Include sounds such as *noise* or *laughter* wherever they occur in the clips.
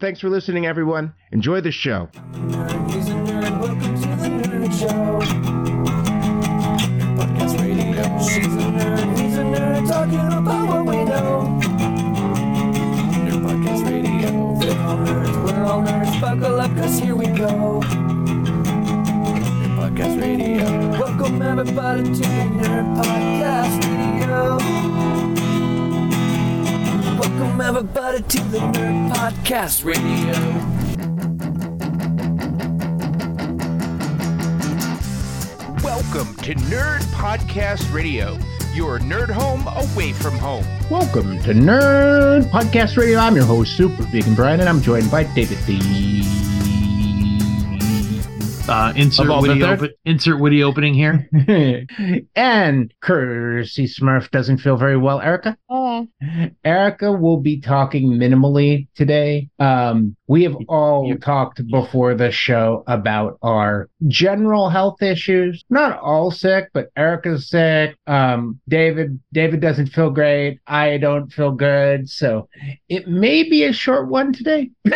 Thanks for listening, everyone. Enjoy the show. Buckle up, cause here we go. Nerd Podcast Radio. Welcome everybody to the Nerd Podcast Radio. Welcome everybody to the Nerd Podcast Radio. Welcome to Nerd Podcast Radio, your nerd home away from home. Welcome to Nerd Podcast Radio. I'm your host, Super Vegan Brian, and I'm joined by David the. Uh, insert Of all the witty, third? open, insert witty opening here. *laughs* and Cursey Smurf doesn't feel very well. Erica? Oh, Erica will be talking minimally today. Um, we have all you- talked before the show about our general health issues. Not all sick, but Erica's sick. Um, David, David doesn't feel great. I don't feel good. So it may be a short one today. *laughs*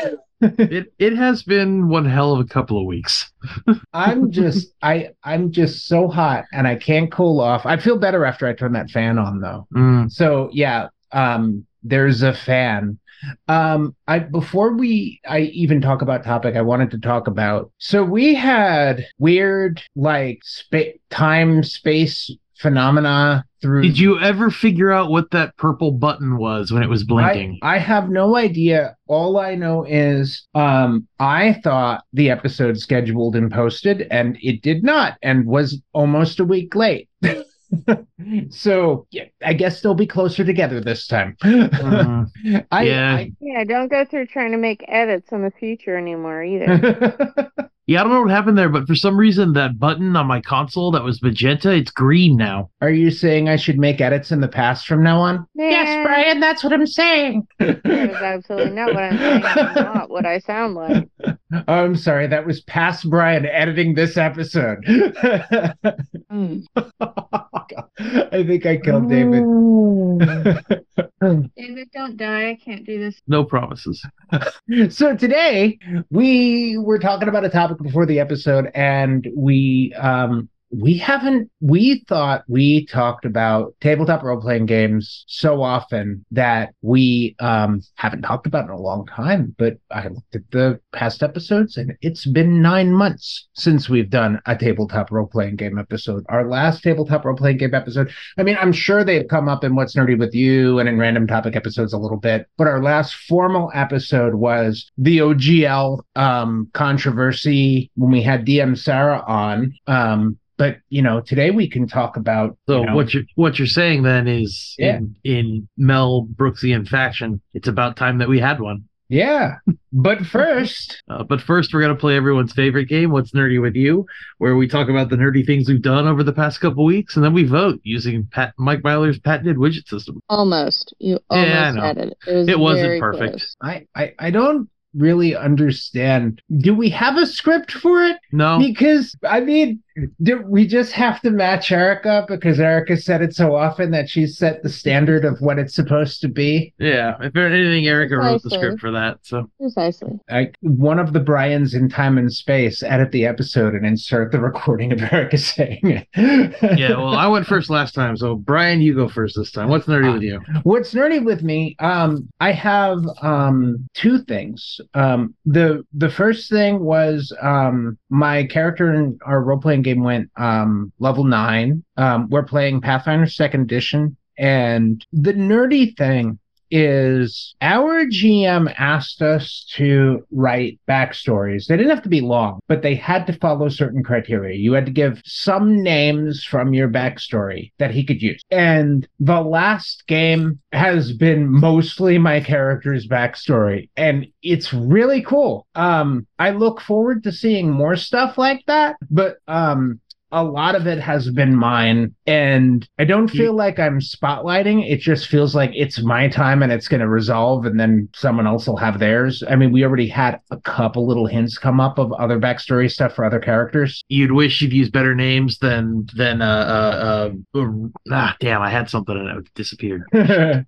*laughs* It it has been one hell of a couple of weeks. *laughs* I'm just I I'm just so hot and I can't cool off. I feel better after I turn that fan on though. Mm. So yeah, um there's a fan. Um I before we I even talk about topic I wanted to talk about. So we had weird like spa- time space phenomena through Did you ever figure out what that purple button was when it was blinking? I, I have no idea. All I know is um, I thought the episode scheduled and posted, and it did not, and was almost a week late. *laughs* so yeah, I guess they'll be closer together this time. Mm. *laughs* I, Yeah. yeah, don't go through trying to make edits in the future anymore either. *laughs* I- yeah, I don't know what happened there, but for some reason that button on my console that was magenta, it's green now. Are you saying I should make edits in the past from now on? Man, that's what I'm saying. That is absolutely not what I'm saying. It's not what I sound like. *laughs* I'm sorry, that was past Brian editing this episode. Mm. *laughs* I think I killed David. *laughs* David, don't die. I can't do this. No promises. *laughs* so today we were talking about a topic before the episode and we um we haven't we thought we talked about tabletop role-playing games so often that we um haven't talked about in a long time but i looked at the past episodes and it's been nine months since we've done a tabletop role-playing game episode our last tabletop role-playing game episode I mean, I'm sure they've come up in What's Nerdy with You and in random topic episodes a little bit, but our last formal episode was the OGL um, controversy when we had DM Sarah on. Um, but you know, today we can talk about. So you know, what you're what you're saying then is Yeah. in, in Mel Brooksian fashion, it's about time that we had one. yeah. But *laughs* first, Uh, but first, we're gonna play everyone's favorite game, "What's Nerdy with You," where we talk about the nerdy things we've done over the past couple weeks, and then we vote using Pat Mike Myler's patented widget system. Almost. You almost know. had it. It, was It wasn't perfect. close. I, I I don't really understand. Do we have a script for it? No, Because I mean, do we just have to match Erica because Erica said it so often that she's set the standard of what it's supposed to be. yeah. If anything, Erica wrote the script for that. So Precisely. Like one of the Brians in time and space, edit the episode and insert the recording of Erica *laughs* saying it. yeah. Well, I went first last time, so Brian, you go first this time. What's nerdy with you? What's nerdy with me? Um, I have um two things. Um, the the first thing was um my character in our role playing game went um level nine. Um, we're playing Pathfinder Second Edition, and the nerdy thing is our GM asked us to write backstories. They didn't have to be long, but they had to follow certain criteria. You had to give some names from your backstory that he could use. And the last game has been mostly my character's backstory, and it's really cool. Um, I look forward to seeing more stuff like that, but um, a lot of it has been mine and i don't feel like i'm spotlighting. It just feels like it's my time and it's going to resolve and then someone else will have theirs. I mean we already had a couple little hints come up of other backstory stuff for other characters. You'd wish you'd used better names than than uh uh, uh ah damn I had something and it disappeared. *laughs*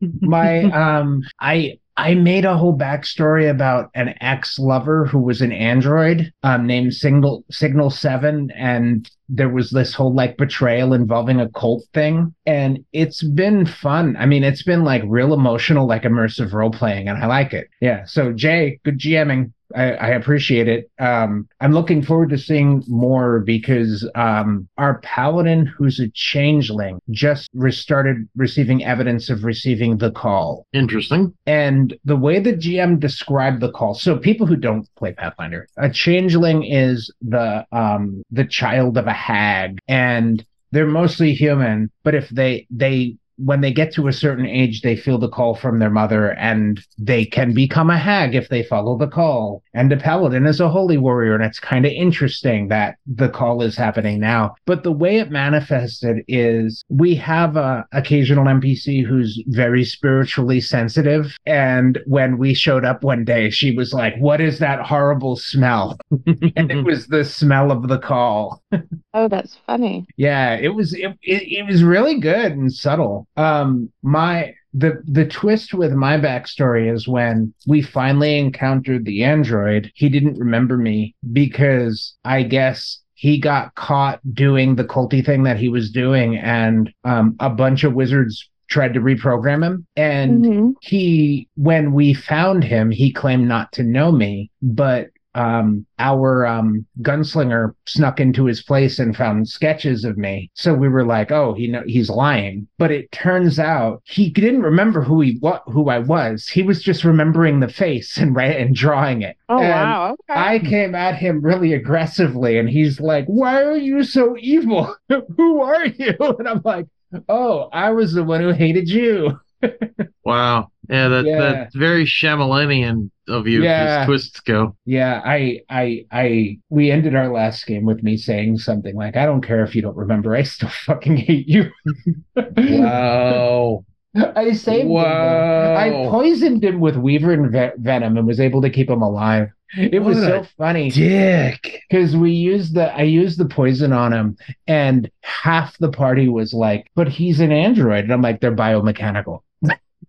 *laughs* my um i i made a whole backstory about an ex-lover who was an android um named signal signal 7 and there was this whole like betrayal involving a cult thing. And it's been fun. I mean it's been like real emotional like immersive role playing and i like it. Yeah so jay good gming I, I appreciate it. Um, I'm looking forward to seeing more because um, our paladin, who's a changeling, just re- started receiving evidence of receiving the call. Interesting. And the way the GM described the call, so people who don't play Pathfinder, a changeling is the um, the child of a hag, and they're mostly human. But if they they when they get to a certain age, they feel the call from their mother and they can become a hag if they follow the call. And a paladin is a holy warrior. And it's kind of interesting that the call is happening now. But the way it manifested is we have a occasional NPC who's very spiritually sensitive. And when we showed up one day, she was like, What is that horrible smell? *laughs* and it *laughs* was the smell of the call. *laughs* Oh, that's funny. Yeah, it was it, it, it was really good and subtle. Um my the the twist with my backstory is when we finally encountered the android, he didn't remember me because I guess he got caught doing the culty thing that he was doing and um a bunch of wizards tried to reprogram him and Mhm. he when we found him he claimed not to know me but um our um gunslinger snuck into his place and found sketches of me so we were like oh he know he's lying but it turns out he didn't remember who he what who i was he was just remembering the face and right and drawing it Oh And wow. Okay. I came at him really aggressively, and he's like, Why are you so evil? *laughs* Who are you? *laughs* And I'm like, Oh, I was the one who hated you. *laughs* Wow. Yeah, that Yeah. that's very Shyamalanian of you Yeah. as twists go. Yeah, I, I, I, we ended our last game with me saying something like, I don't care if you don't remember, I still *laughs* fucking hate you. Wow. *laughs* I saved him. though. I poisoned him with wyvern ve- Venom and was able to keep him alive. It was so funny. Dick. because we used the I used the poison on him, and half the party was like, "But he's an android," and I'm like, "They're biomechanical."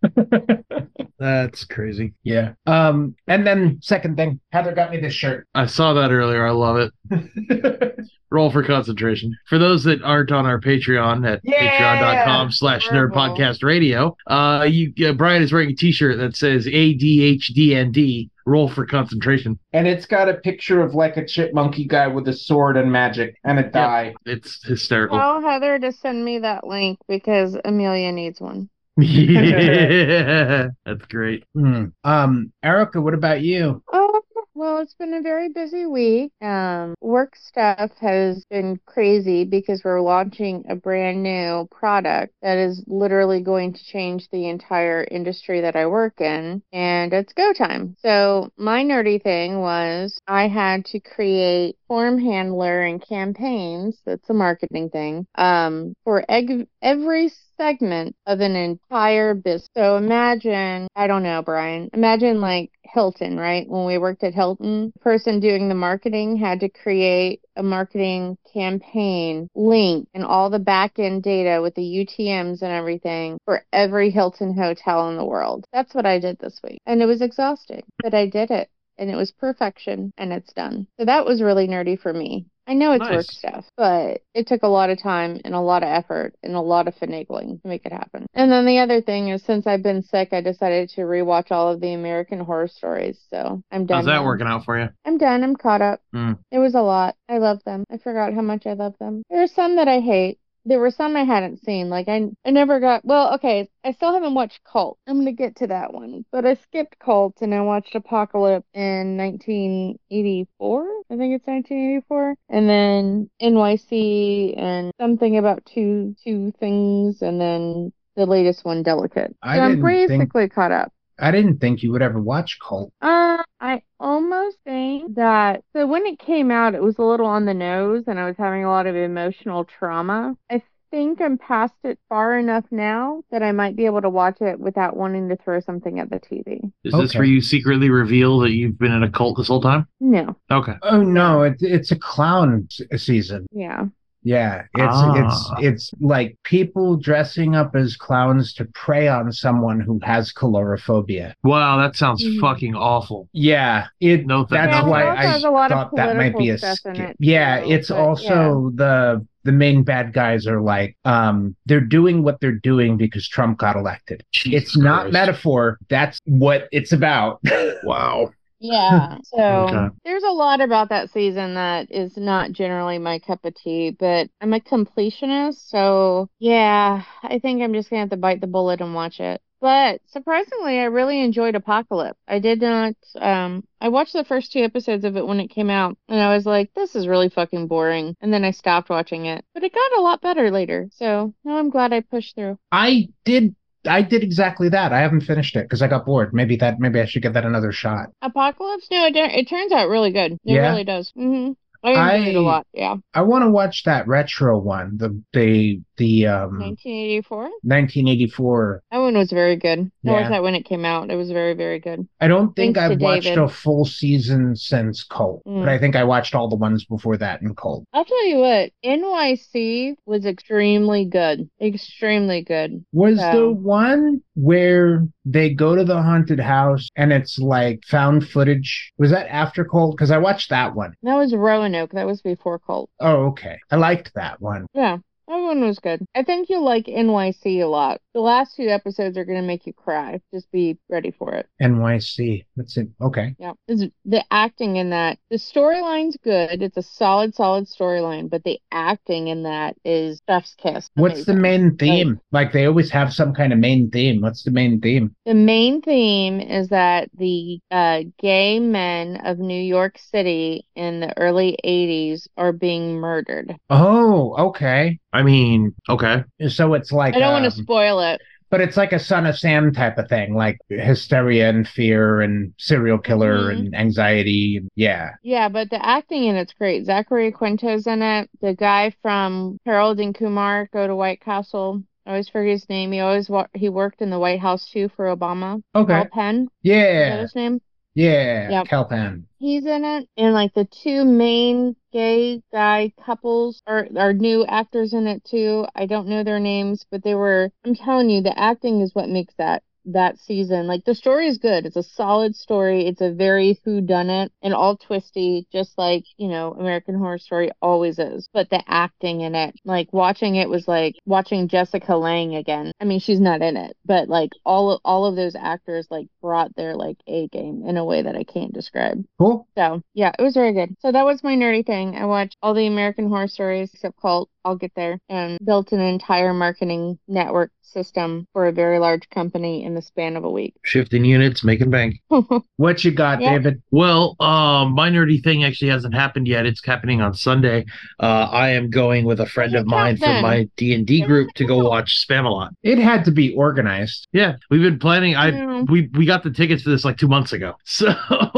*laughs* That's crazy. Yeah. Um. And then second thing, Heather got me this shirt. I saw that earlier. I love it. *laughs* Roll for concentration. For those that aren't on our Patreon at Yeah! patreon.com slash nerd podcast radio, uh, you, uh, Brian is wearing a t-shirt that says ADHDND, roll for concentration. and it's got a picture of like a chipmunky guy with a sword and magic and a die. It's hysterical. Tell Heather to send me that link because Amelia needs one. *laughs* yeah, that's great. Hmm. Um. Erica, what about you? Oh, well, it's been a very busy week. Um, work stuff has been crazy because we're launching a brand new product that is literally going to change the entire industry that I work in, and it's go time. So, my nerdy thing was I had to create form handler and campaigns. That's a marketing thing. Um, for egg, every segment of an entire business. So imagine, I don't know, Brian, imagine like Hilton, right? When we worked at Hilton, the person doing the marketing had to create a marketing campaign link and all the back end data with the UTMs and everything for every Hilton hotel in the world. That's what I did this week. And it was exhausting, but I did it and it was perfection and it's done. So that was really nerdy for me. I know it's work stuff, but it took a lot of time and a lot of effort and a lot of finagling to make it happen. And then the other thing is since I've been sick, I decided to rewatch all of the American horror stories. So I'm done. How's that now. working out for you? I'm done. I'm caught up. Hmm. It was a lot. I love them. I forgot how much I love them. There are some that I hate, there were some I hadn't seen. Like I I never got well, okay, I still haven't watched Cult. I'm gonna get to that one. But I skipped Cult and I watched Apocalypse in 1984. I think it's 1984. And then NYC and something about two two things and then the latest one, Delicate. I so I'm didn't think- basically caught up. I didn't think you would ever watch Cult. Uh, I almost think that so when it came out, it was a little on the nose, and I was having a lot of emotional trauma. I think I'm past it far enough now that I might be able to watch it without wanting to throw something at the TV. Is this where you secretly reveal that you've been in a cult this whole time? No, Okay. Oh no, it, it's a clown season. yeah, Yeah, it's Ah. it's it's like people dressing up as clowns to prey on someone who has coulrophobia. Wow, that sounds Mhm. fucking awful. Yeah, it No, thank that's Yeah, why I has a lot of thought that might be a political stuff in skip. it, Yeah, too, it's but, also the the main bad guys are like um they're doing what they're doing because Trump got elected. Jesus it's not metaphor. That's what it's about. *laughs* Wow. Yeah. So Okay. there's a lot about that season that is not generally my cup of tea, but I'm a completionist, so yeah, I think I'm just gonna have to bite the bullet and watch it. But surprisingly, I really enjoyed Apocalypse. I did not, um, I watched the first two episodes of it when it came out, and I was like, this is really fucking boring. And then I stopped watching it. But it got a lot better later, so now I'm glad I pushed through. I did I did exactly that. I haven't finished it because I got bored. Maybe that maybe I should give that another shot. Apocalypse? No, it, it turns out really good. It Yeah? really does. hmm I enjoyed it a I- lot, yeah. I want to watch that retro one, the the the um 1984? 1984. That one was very good. I Yeah. watched that when it came out. It was very, very good. I don't think Thanks I've watched David. a full season since Cult, Mm. but I think I watched all the ones before that in Cult. I'll tell you what, NYC was extremely good. Extremely good. Was So- the one where they go to the haunted house and it's like found footage? Was that after Cult? Because I watched that one. That was Roanoke. That was before Cult. Oh, okay. I liked that one. Yeah. That one was good. I think you'll like NYC a lot. The last two episodes are going to make you cry. Just be ready for it. NYC. That's it. Okay. Yeah. It's, the acting in that, the storyline's good. It's a solid, solid storyline, but the acting in that is chef's kiss. What's the main theme? Like they always have some kind of main theme. What's the main theme? The main theme is that the uh, gay men of New York City in the early 80s are being murdered. Oh, okay. I mean, okay. So it's like I don't want um, to spoil it. but it's like a Son of Sam type of thing, like hysteria and fear and serial killer Mhm. and anxiety. Yeah. Yeah, but the acting in it's great. Zachary Quinto's in it. The guy from Harold and Kumar Go to White Castle. I always forget his name. He always wa- he worked in the White House too for Obama. Okay. Paul Penn. Is that Yeah. his name? Yeah. Yep. Kal Penn. He's in it, and like the two main gay guy couples are are new actors in it too. I don't know their names, but they were. I'm telling you, the acting is what makes that that season. Like the story is good. It's a solid story. It's a very who done it and all twisty, just like you know American Horror Story always is. But the acting in it, like watching it, was like watching Jessica Lange again. I mean, she's not in it, but like all all of those actors like brought their like A game in a way that I can't describe. Cool. So yeah, it was very good. So that was my nerdy thing. I watched all the American Horror Stories except Cult. I'll get there and built an entire marketing network system for a very large company in the span of a week. Shifting units, making bank. *laughs* What you got, Yeah. David? Well, um, my nerdy thing actually hasn't happened yet. It's happening on Sunday. Uh, I am going with a friend of mine from my D and D group to go watch Spamalot. It had to be organized. Yeah, we've been planning. I Yeah. we we got the tickets for this like two months ago. *laughs* So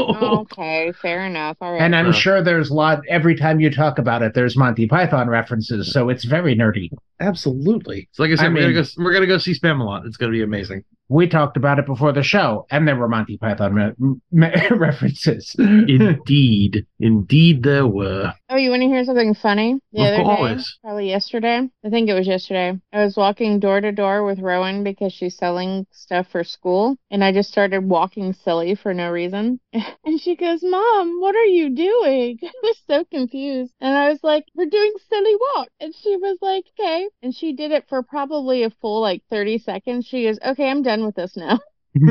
okay, fair enough. All right. And I'm Uh. sure there's a lot every time you talk about it, there's Monty Python references, so it's very nerdy. absolutely. So like I said, I we're gonna go. We're gonna go see Spamalot. It's gonna be amazing. We talked about it before the show, and there were Monty Python re- *laughs* me- *laughs* references. Indeed, indeed, there were. Oh, you want to hear something funny? The Of other day, course. probably yesterday. I think it was yesterday. I was walking door to door with Rowan because she's selling stuff for school, and I just started walking silly for no reason. *laughs* And she goes, "Mom, what are you doing?" I was so confused, and I was like, "We're doing silly walk," and she was like, "Okay," and she did it for probably a full like 30 seconds. She goes, "Okay, I'm done with this now." *laughs* *laughs*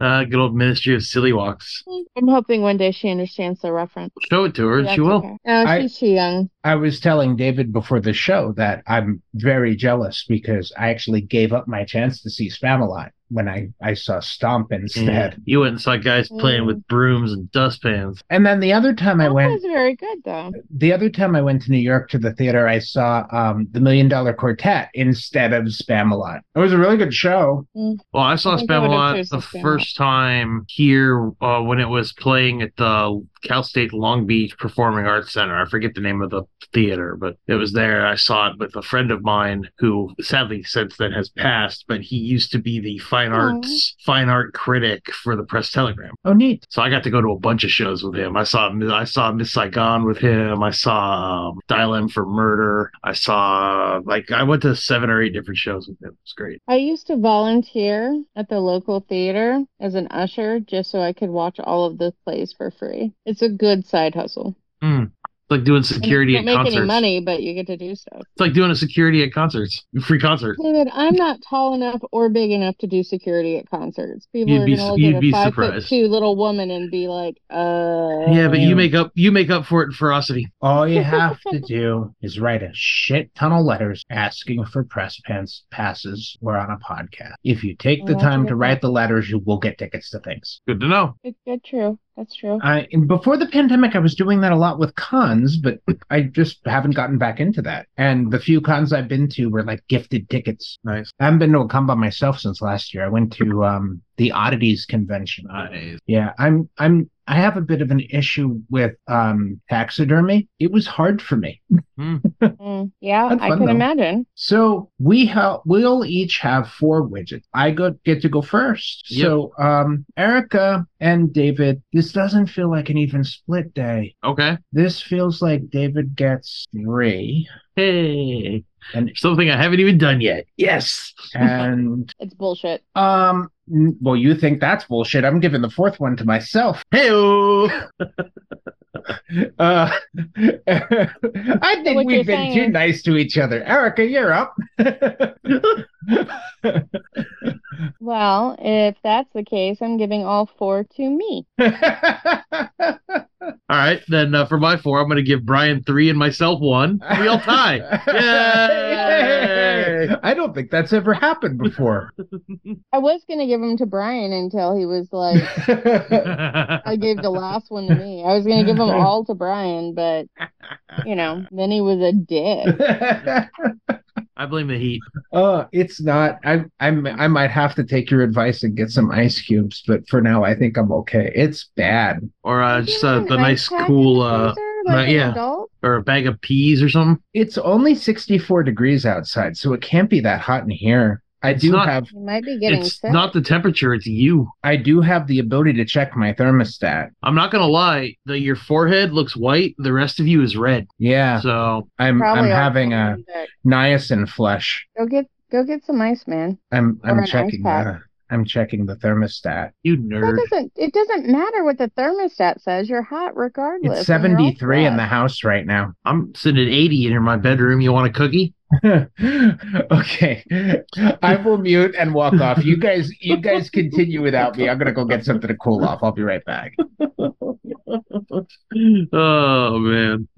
uh, good old Ministry of Silly Walks. I'm hoping one day she understands the reference. Show it to her, and That's she will. okay. No, I- she's too young. I was telling David before the show that I'm very jealous because I actually gave up my chance to see Spamalot when I, I saw Stomp Yeah. instead. You went and saw guys playing Mm. with brooms and dustpans. And then the other time I That went, was very good though. the other time I went to New York to the theater, I saw um, the Million Dollar Quartet instead of Spamalot. It was a really good show. Well, I saw I think I would've Spamalot the Spamalot. first time here uh, when it was playing at the Cal State Long Beach Performing Arts Center. I forget the name of the theater, but it was there. I saw it with a friend of mine who sadly since then has passed, but he used to be the fine arts fine art critic for the Press Telegram. Oh, neat. So I got to go to a bunch of shows with him. I saw I saw Miss Saigon with him. I saw um, Dial M for Murder. I saw like I went to seven or eight different shows with him. It was great. I used to volunteer at the local theater as an usher just so I could watch all of the plays for free. It's a good side hustle. It's like doing And security you at don't make concerts. any money, but you get to do stuff. It's like doing a security at concerts, *laughs* free concert. David, I'm not tall enough or big enough to do security at concerts. People You'd are be- gonna look you'd at a be five surprised. foot two little woman and be like, uh Yeah, but you make up you make up for it in ferocity. All you *laughs* have to do is write a shit ton of letters asking for press pants passes or on a podcast. If you take the time to write the letters, you will get tickets to things. Good to know. It's good, true. That's true. I and before the pandemic, I was doing that a lot with cons, but I just haven't gotten back into that. And the few cons I've been to were like gifted tickets. Nice. I haven't been to a con by myself since last year. I went to um, the Oddities convention. Nice. Yeah, I'm I'm I have a bit of an issue with um taxidermy. It was hard for me. *laughs* Mm, yeah, That's I can though. imagine. So we have we'll each have four widgets. I go get to go first. Yep. So um Erica and David, this doesn't feel like an even split day. Okay. This feels like David gets three. Hey. And- something I haven't even done yet. Yes. And *laughs* It's bullshit. um n- well you think that's bullshit. I'm giving the fourth one to myself. Hey. *laughs* Uh *laughs* I think what we've been saying too nice to each other. Erica, you're up. *laughs* Well, if that's the case, I'm giving all four to me. All right. Then uh, for my four, I'm going to give Brian three and myself one. We all tie. *laughs* Yay! I don't think that's ever happened before. I was gonna give them to Brian until he was like, *laughs* I gave the last one to me. I was gonna give them all to Brian, but you know, then he was a dick. *laughs* I blame the heat. uh, it's not. I I'm I might have to take your advice and get some ice cubes, but for now I think I'm okay. It's bad. Or uh, just have uh, the nice, cool, the uh, freezer, uh, like yeah. adult? or a bag of peas or something. It's only 64 degrees outside, so it can't be that hot in here. I It's do not- have You might be getting It's sick. not the temperature, it's you. I do have the ability to check my thermostat. I'm not gonna lie. The your forehead looks white. The rest of you is red. Yeah, So I'm Probably I'm having a sick. niacin flush. Go get go get some ice, man. I'm Or I'm checking pack. uh, I'm checking the thermostat. you That nerd. doesn't it doesn't matter what the thermostat says. You're hot regardless. It's and you're all 73 in the house right now. I'm sitting at 80 in my bedroom. You want a cookie? *laughs* okay. I will mute and walk off. You guys you guys continue without me. I'm gonna go get something to cool off. I'll be right back. *laughs* oh man.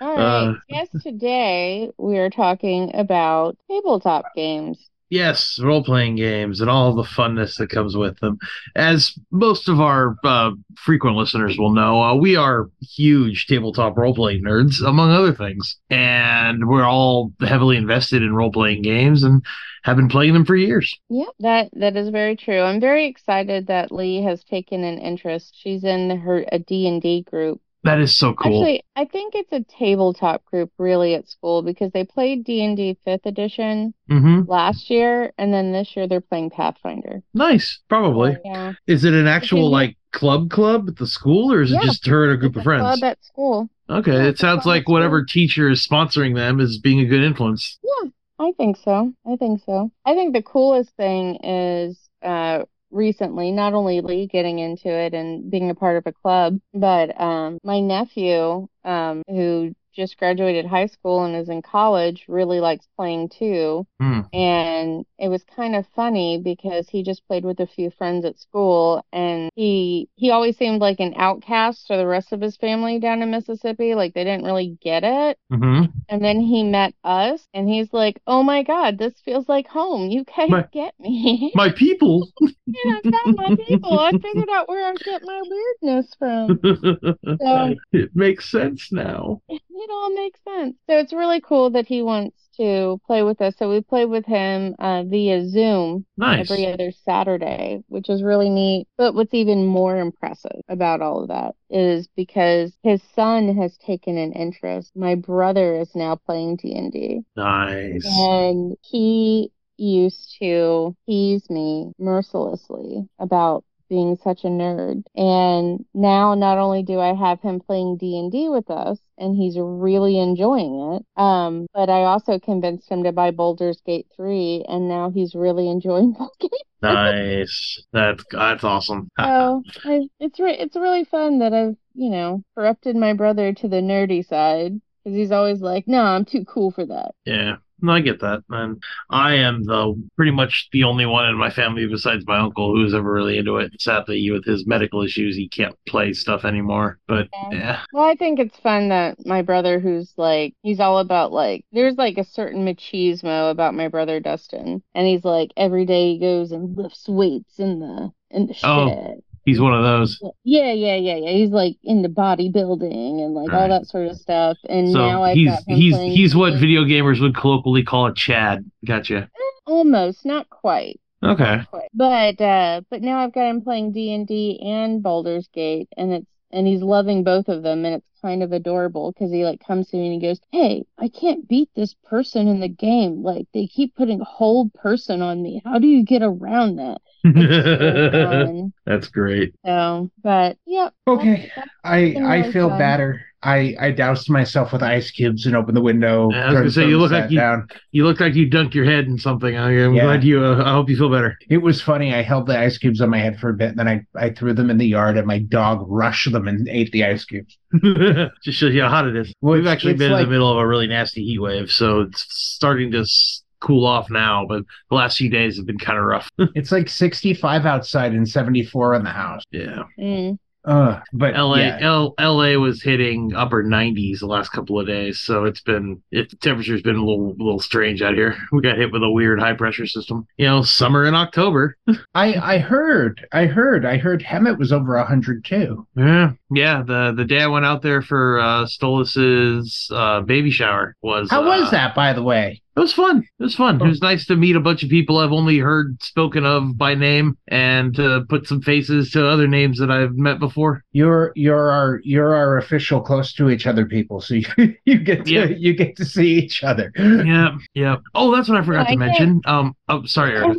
All right. Uh, yes, today we are talking about tabletop games. Yes, role playing games and all the funness that comes with them. As most of our uh, frequent listeners will know, uh, we are huge tabletop role playing nerds, among other things. And we're all heavily invested in role playing games and have been playing them for years. Yeah, that that is very true. I'm very excited that Lee has taken an interest. She's in her a D&D group. That is so cool. Actually, I think it's a tabletop group really at school because they played D&D 5th edition hmm last year and then this year they're playing Pathfinder. Nice, probably. Yeah. Is it an actual like club club at the school, or is Yeah, it just her and a group of friends? club at school. Okay, yeah, it sounds like whatever teacher is sponsoring them is being a good influence. Yeah, I think so. I think so. I think the coolest thing is uh recently not only Lee getting into it and being a part of a club, but um my nephew um who just graduated high school and is in college really likes playing too. Hmm. And it was kind of funny because he just played with a few friends at school and he he always seemed like an outcast to the rest of his family down in Mississippi. Like they didn't really get it. hmm And then he met us and he's like, Oh my God, this feels like home. You guys My- get me. *laughs* My people. Yeah, I found my people. I figured out where I get my weirdness from. *laughs* So it makes sense now. *laughs* it all makes sense. So it's really cool that he wants to play with us. So we play with him uh, via Zoom Nice. every other Saturday, which is really neat. But what's even more impressive about all of that is because his son has taken an interest. My brother is now playing D&D. Nice. And he used to tease me mercilessly about being such a nerd. And now not only do I have him playing D&D with us and he's really enjoying it, um, but I also convinced him to buy Baldur's Gate 3 and now he's really enjoying *laughs* Baldur's Gate. Nice. That's that's awesome. So I, it's re- it's really fun that I've, you know, corrupted my brother to the nerdy side because he's always like, "No, I'm too cool for that." Yeah. No, I get that. And I am the pretty much the only one in my family besides my uncle who's ever really into it. Sadly, with his medical issues, he can't play stuff anymore. But Yeah. yeah. Well, I think it's fun that my brother, who's like, he's all about like, there's like a certain machismo about my brother Dustin, and he's like, every day he goes and lifts weights in the in the oh, shed. He's one of those. Yeah, yeah, yeah, yeah. He's like into bodybuilding and like all Right. that sort of stuff. And So now I've he's got him he's he's what video gamers would colloquially call a Chad. Gotcha. almost, not quite. Okay. quite. But uh but now I've got him playing D&D and Baldur's Gate and it's and he's loving both of them and it's kind of adorable because he like comes to me and he goes, "Hey, I can't beat this person in the game. Like they keep putting hold person on me. How do you get around that?" It's *laughs* so. That's great. So, but yep. Okay. that's- I been I feel fun. better. I I doused myself with ice cubes and opened the window. Yeah, I was gonna say, you look like you- down. You look like you dunked your head in something. I- I'm Yeah. glad you. Uh, I hope you feel better. It was funny. I held the ice cubes on my head for a bit, and then I, I threw them in the yard, and my dog rushed them and ate the ice cubes. *laughs* Just shows you how hot it is. Well, We've actually it's been in the middle of a really nasty heat wave, so it's starting to s- cool off now. But the last few days have been kind of rough. *laughs* It's like 65 outside and 74 in the house. yeah. Mm. Uh, but LA yeah, L, LA was hitting upper 90s the last couple of days, so it's been it the temperature's been a little little strange out here. *laughs* We got hit with a weird high pressure system. You know, summer in October. *laughs* I I heard I heard I heard Hemet was over 100 too. Yeah, yeah. The the day I went out there for uh, Stolas's uh, baby shower was How was uh, that, by the way? It was fun. It was fun. It was nice to meet a bunch of people I've only heard spoken of by name and to put some faces to other names that I've met before. You're you're our you're our official close to each other people, so *laughs* you, you get to Yeah. you get to see each other. Yeah, yeah. Oh, that's what I forgot I to can't- mention. Um, oh, sorry, Erica.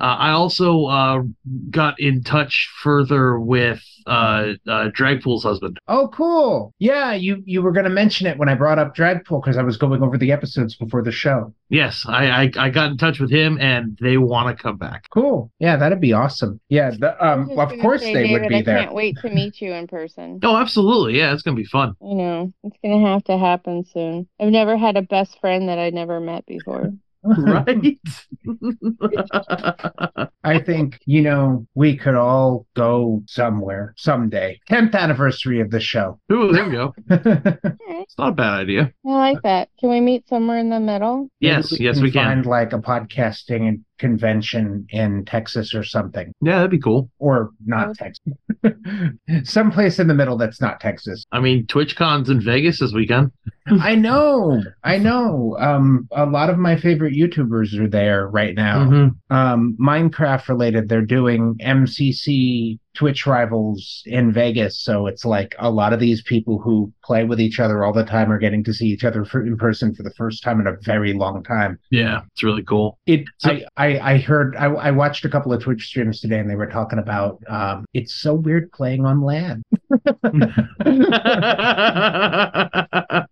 Uh, I also uh, got in touch further with uh, uh, Dragpool's husband. Oh, cool. Yeah, you you were going to mention it when I brought up Dragpool because I was going over the episodes before the show. Yes, I, I, I got in touch with him, and they want to come back. Cool. Yeah, that'd be awesome. Yeah, the, um, well, of course say, they would David, be I there. can't wait to meet you in person. Oh, absolutely. Yeah, it's gonna be fun. You know, it's gonna have to happen soon. I've never had a best friend that I never met before. Right? *laughs* I think, you know, we could all go somewhere someday. 10th anniversary of the show. Ooh, there we go. *laughs* It's not a bad idea. I like that. Can we meet somewhere in the middle? Yes, Maybe yes, we can. Find like a podcasting convention in Texas or something. Yeah, that'd be cool. Or not Texas. *laughs* Someplace in the middle that's not Texas. I mean, TwitchCon's in Vegas this weekend. *laughs* I know. I know. Um, a lot of my favorite YouTubers are there right now. Mhm. um, Minecraft related. They're doing MCC Twitch rivals in Vegas, so it's like a lot of these people who play with each other all the time are getting to see each other for, in person for the first time in a very long time. Yeah, it's really cool. It. So- I, I I heard. I, I watched a couple of Twitch streams today, and they were talking about. Um, it's so weird playing on LAN. *laughs* *laughs*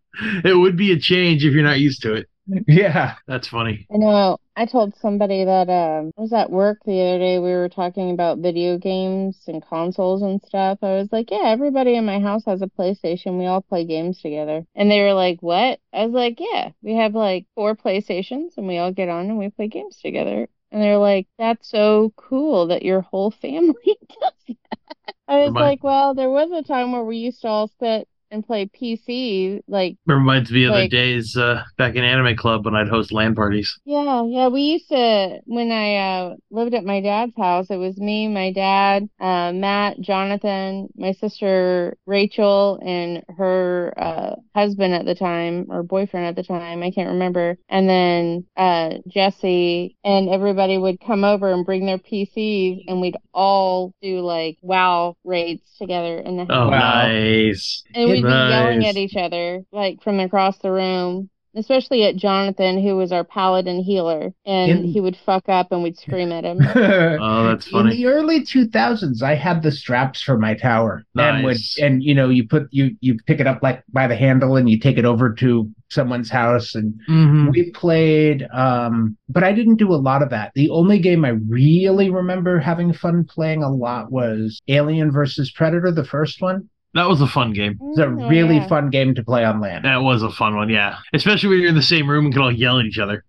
it would be a change if you're not used to it. *laughs* Yeah. That's funny. I know. I told somebody that um, I was at work the other day. We were talking about video games and consoles and stuff. I was like, "Yeah, everybody in my house has a PlayStation. We all play games together." And they were like, "What?" I was like, "Yeah, we have like four PlayStations, and we all get on and we play games together." And they're like, "That's so cool that your whole family *laughs* does that." I was Remind- like, "Well, there was a time where we used to all sit and play PC, like." Reminds me of the days uh, back in Anime Club when I'd host LAN parties. Yeah, yeah, we used to when I uh lived at my dad's house, it was me, my dad, uh Matt, Jonathan, my sister Rachel, and her uh husband at the time or boyfriend at the time, I can't remember. And then uh Jesse and everybody would come over and bring their PCs and we'd all do like WoW raids together in the house. Oh, Wow. nice. And we'd be yelling at each other, like from across the room, especially at Jonathan, who was our paladin healer. And In- he would fuck up and we'd scream at him. *laughs* Oh, that's funny. In the early 2000s, I had the straps for my tower, and would and you know you put you you pick it up like by the handle and you take it over to someone's house and Mhm. we played um but i didn't do a lot of that the only game i really remember having fun playing a lot was alien versus predator the first one That was a fun game. it's a Mm, oh, really yeah. fun game to play on LAN That was a fun one, yeah. Especially when you're in the same room and can all yell at each other.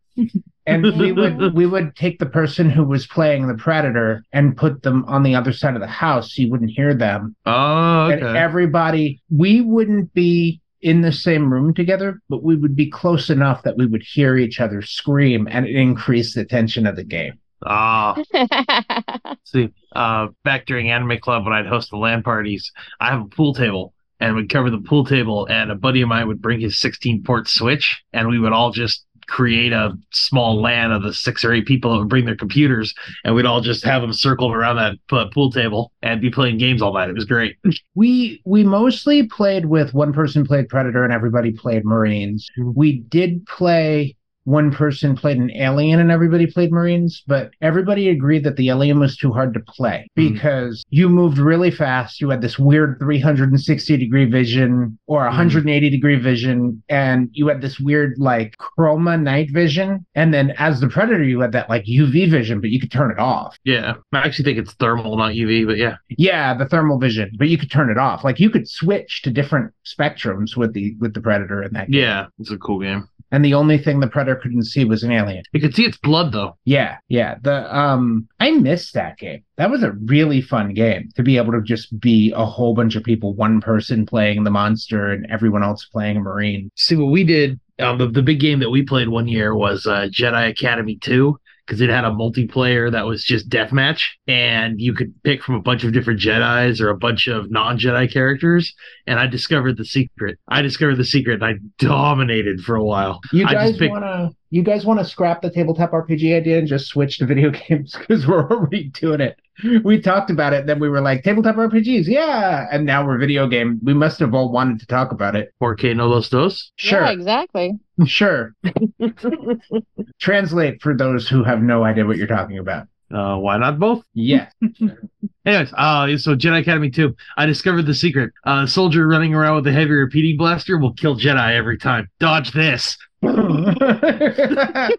and we *laughs* would we would take the person who was playing the predator and put them on the other side of the house so you wouldn't hear them Oh, and okay. everybody we wouldn't be in the same room together but we would be close enough that we would hear each other scream and it increased the tension of the game Ah, *laughs* see, uh, back during Anime Club when I'd host the LAN parties, I have a pool table and we'd cover the pool table and a buddy of mine would bring his 16 port switch and we would all just create a small LAN of the six or eight people that would bring their computers and we'd all just have them circled around that uh, pool table and be playing games all night. It was great. we we mostly played with one person played predator and everybody played marines Mhm. we did play one person played an alien and everybody played marines but everybody agreed that the alien was too hard to play Mhm. because you moved really fast you had this weird 360 degree vision or 180 degree vision and you had this weird like chroma night vision and then as the predator you had that like uv vision but you could turn it off Yeah. I actually think it's thermal, not UV, but yeah. yeah, the thermal vision, but you could turn it off. Like you could switch to different spectrums with the with the predator in that game. Yeah. It's a cool game. And the only thing the predator couldn't see was an alien. You could see its blood though. Yeah, yeah. The um I missed that game. That was a really fun game to be able to just be a whole bunch of people, one person playing the monster and everyone else playing a marine. see what we did um, the, the big game that we played one year was uh, jedi academy 2 because it had a multiplayer that was just deathmatch and you could pick from a bunch of different jedis or a bunch of non-jedi characters and i discovered the secret i discovered the secret and i dominated for a while You I guys just picked- wanna you guys wanna scrap the tabletop RPG idea and just switch to video *laughs* games because we're already doing it. We talked about it, then we were like tabletop RPGs, yeah, and now we're video game. We must have all wanted to talk about it. 4k no los dos Sure, Yeah, exactly. Sure. *laughs* Translate for those who have no idea what you're talking about. uh, why not both Yes. *laughs* Anyways, uh, so Jedi Academy 2, I discovered the secret. Uh, soldier running around with a heavy repeating blaster will kill Jedi every time. Dodge this. *laughs* the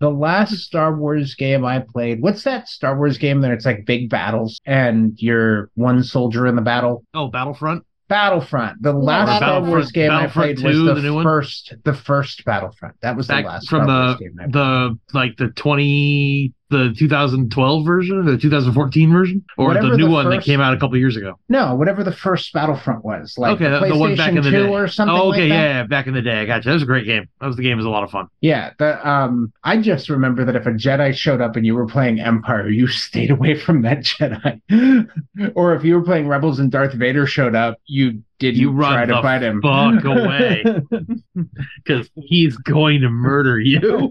last Star Wars game I played, what's that Star Wars game that it's like big battles and you're one soldier in the battle? oh, Battlefront? Battlefront. The last Star Battlefront- Wars game I played was the, the new one? first the first Battlefront. That was the last from Star the game the like the 20 the 2012 version the 2014 version or Whatever the new the one that came out a couple years ago No, whatever the first Battlefront was. Like okay the the, one back in the PlayStation 2 day or something oh like okay that. yeah, yeah back in the day i got you that was a great game that was the game was a lot of fun Yeah, the um I just remember that if a Jedi showed up and you were playing Empire, you *laughs* stayed away from that Jedi. *laughs* or if you were playing Rebels and Darth Vader showed up, you didn't You run try to the fight him. fuck *laughs* away. *laughs* because he's going to murder you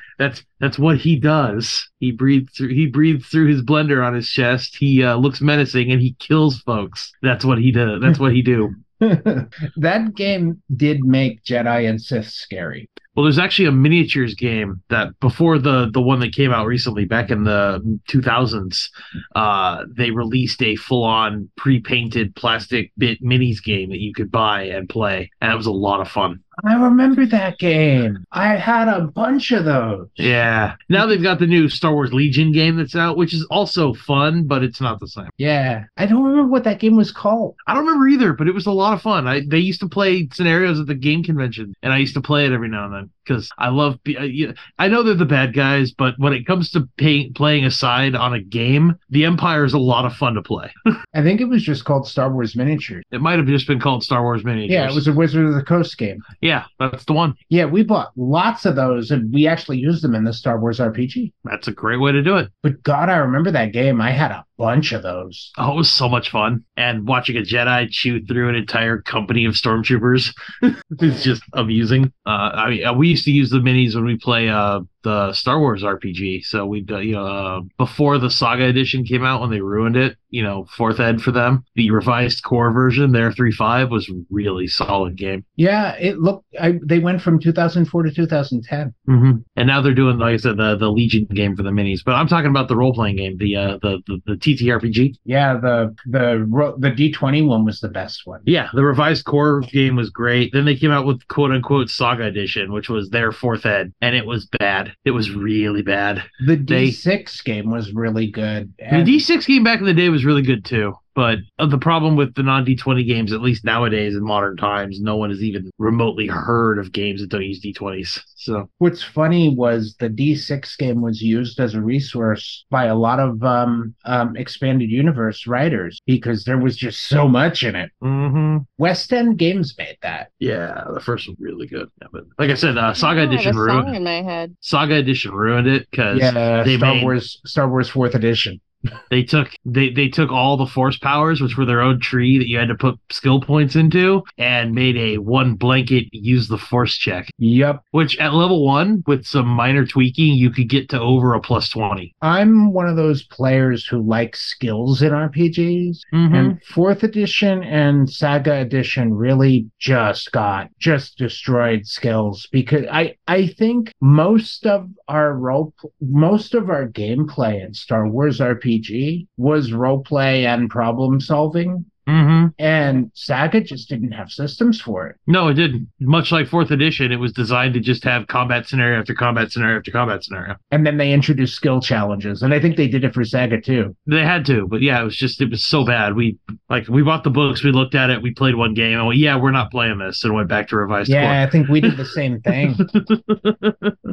*laughs* that's that's what he does he breathes through he breathes through his blender on his chest he uh, looks menacing and he kills folks that's what he does that's what he do that game did make Jedi and Sith scary. Well, there's actually a miniatures game that before the the one that came out recently, back in the 2000s, uh, they released a full on pre painted plastic bit minis game that you could buy and play, and it was a lot of fun. I remember that game. I had a bunch of those. Yeah. Now they've got the new Star Wars Legion game that's out, which is also fun, but it's not the same. Yeah. I don't remember what that game was called. I don't remember either, but it was a lot of fun. I they used to play scenarios at the game convention, and I used to play it every now and then because I love. uh, I know they're the bad guys, but when it comes to pay, playing a side on a game, the Empire is a lot of fun to play. *laughs* I think it was just called Star Wars Miniatures. It might have just been called Star Wars Miniatures. Yeah, it was a Wizard of the Coast game. Yeah, that's the one. Yeah, we bought lots of those and we actually used them in the Star Wars RPG. That's a great way to do it. But God, I remember that game. I had a bunch of those. Oh, it was so much fun. And watching a Jedi chew through an entire company of stormtroopers *laughs* is just amusing. Uh, I mean, uh, we used to use the minis when we play uh, the Star Wars RPG. So we, uh, you know, uh, before the Saga edition came out, when they ruined it, you know, fourth ed for them, the revised core version, their three five, was really solid game. Yeah, it looked. I, they went from 2004 to 2010. Mm-hmm. And now they're doing, like I said, the the Legion game for the minis. But I'm talking about the role playing game, the uh, the the, the TTRPG. Yeah, the the the D20 one was the best one. Yeah, the revised core game was great. Then they came out with quote unquote Saga Edition, which was their fourth ed, and it was bad. It was really bad. The They- D6 game was really good. The And- D6 game back in the day was really good too. But uh, the problem with the non D20 games, at least nowadays in modern times, no one has even remotely heard of games that don't use D20s. So, What's funny was the D6 game was used as a resource by a lot of um, um, expanded universe writers because there was just so much in it. mm-hmm. West End Games made that. yeah, the first was really good. Yeah, but like I said, uh, Saga I have Edition ruined. in my head. Saga Edition ruined it because Yeah, they Star made- Wars Star Wars Fourth Edition. They took they they took all the force powers which were their own tree that you had to put skill points into and made a one blanket use the force check Yep. which at level one with some minor tweaking you could get to over a plus 20 I'm one of those players who likes skills in RPGs. Mm-hmm. And fourth edition and saga edition really just got just destroyed skills because I I think most of our role most of our gameplay in Star Wars RPG was role play and problem solving Mm-hmm. and saga just didn't have systems for it. No, it didn't. Much like fourth edition, it was designed to just have combat scenario after combat scenario after combat scenario. And then they introduced skill challenges and I think they did it for saga too. They had to, but yeah, it was just it was so bad. We like we bought the books, we looked at it, we played one game, and went, yeah, we're not playing this, and went back to revised core. Yeah, I think we did the same thing.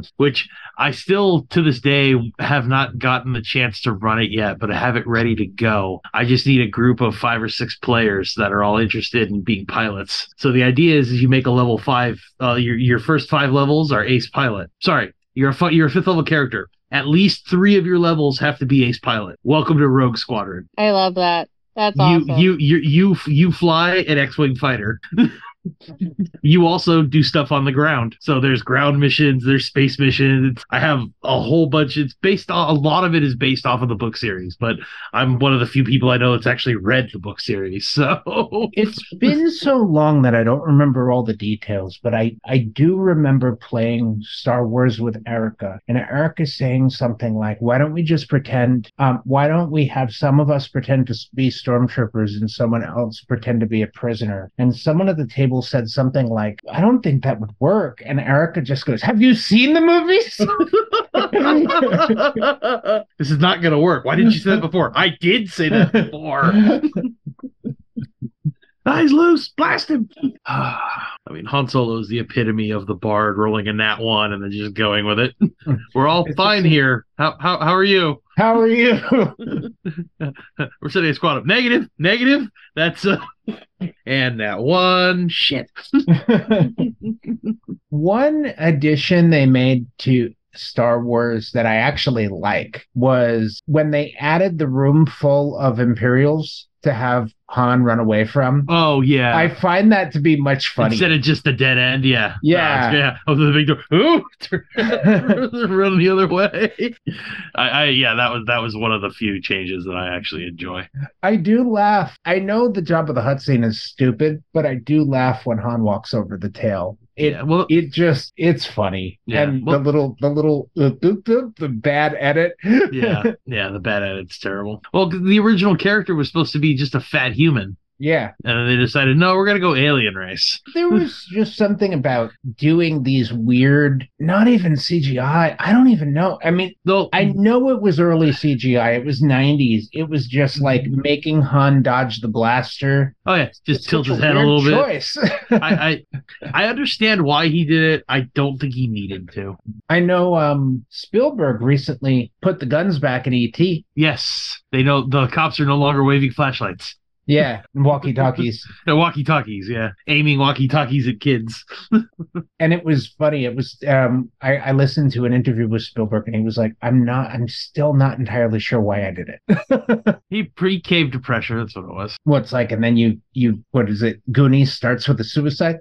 *laughs* which I still to this day have not gotten the chance to run it yet, but I have it ready to go. I just need a group of five or six players that are all interested in being pilots. So the idea is, is you make a level five. Uh, your your first five levels are ace pilot. Sorry, you're a you're a fifth level character. At least three of your levels have to be ace pilot. Welcome to Rogue Squadron. I love that. That's You awesome. you you you you fly an X-wing fighter. *laughs* you also do stuff on the ground. So there's ground missions, there's space missions. I have a whole bunch. It's based on a lot of it is based off of the book series, but I'm one of the few people I know that's actually read the book series. *laughs* So It's been so long that I don't remember all the details, but I, I do remember playing Star Wars with Erica, and Erica saying something like, "Why don't we just pretend? Um, why don't we have some of us pretend to be stormtroopers and someone else pretend to be a prisoner?" And someone at the table said something like, "I don't think that would work," and Erica just goes, "Have you seen the movies?" *laughs* this is not going to work. Why didn't you say that before? I did say that before. *laughs* Eyes loose, blast him. *sighs* I mean, Han Solo is the epitome of the bard rolling a nat one and then just going with it. We're all It's fine here. How how how are you? How are you? *laughs* We're setting a squad up. Negative, negative. That's uh, and that one shit. *laughs* *laughs* One addition they made to Star Wars that I actually like was when they added the room full of Imperials to have Han run away from. Oh yeah. I find that to be much funny. Instead of just the dead end, yeah. Yeah. Uh, yeah. Of the big door. Ooh, *laughs* run the other way. *laughs* I, I yeah, that was that was one of the few changes that I actually enjoy. I do laugh. I know the Jabba the Hutt scene is stupid, but I do laugh when Han walks over the tail. It yeah, well, it just it's funny. Yeah, and well- the little the little uh, the, the, the bad edit. yeah, *laughs* yeah, the bad edit's terrible. Well, the original character was supposed to be just a fat human. Yeah. and then they decided, no, we're gonna go alien race. *laughs* There was just something about doing these weird, not even CGI. I don't even know. I mean, Though I know it was early CGI. It was 90s. It was just like Mm-hmm. making Han dodge the blaster. oh yeah, just It's tilt his head a little bit. choice. *laughs* I, I I understand why he did it. I don't think he needed to. I know um, Spielberg recently put the guns back in ET. Yes, they know the cops are no longer waving flashlights. Yeah, walkie talkies. They're *laughs* walkie talkies. Yeah, aiming walkie talkies at kids. *laughs* and it was funny. It was um, I, I listened to an interview with Spielberg, and he was like, "I'm not. I'm still not entirely sure why I did it." *laughs* He pre caved to pressure. That's what it was. What's like, and then you you what is it? Goonies starts with a suicide.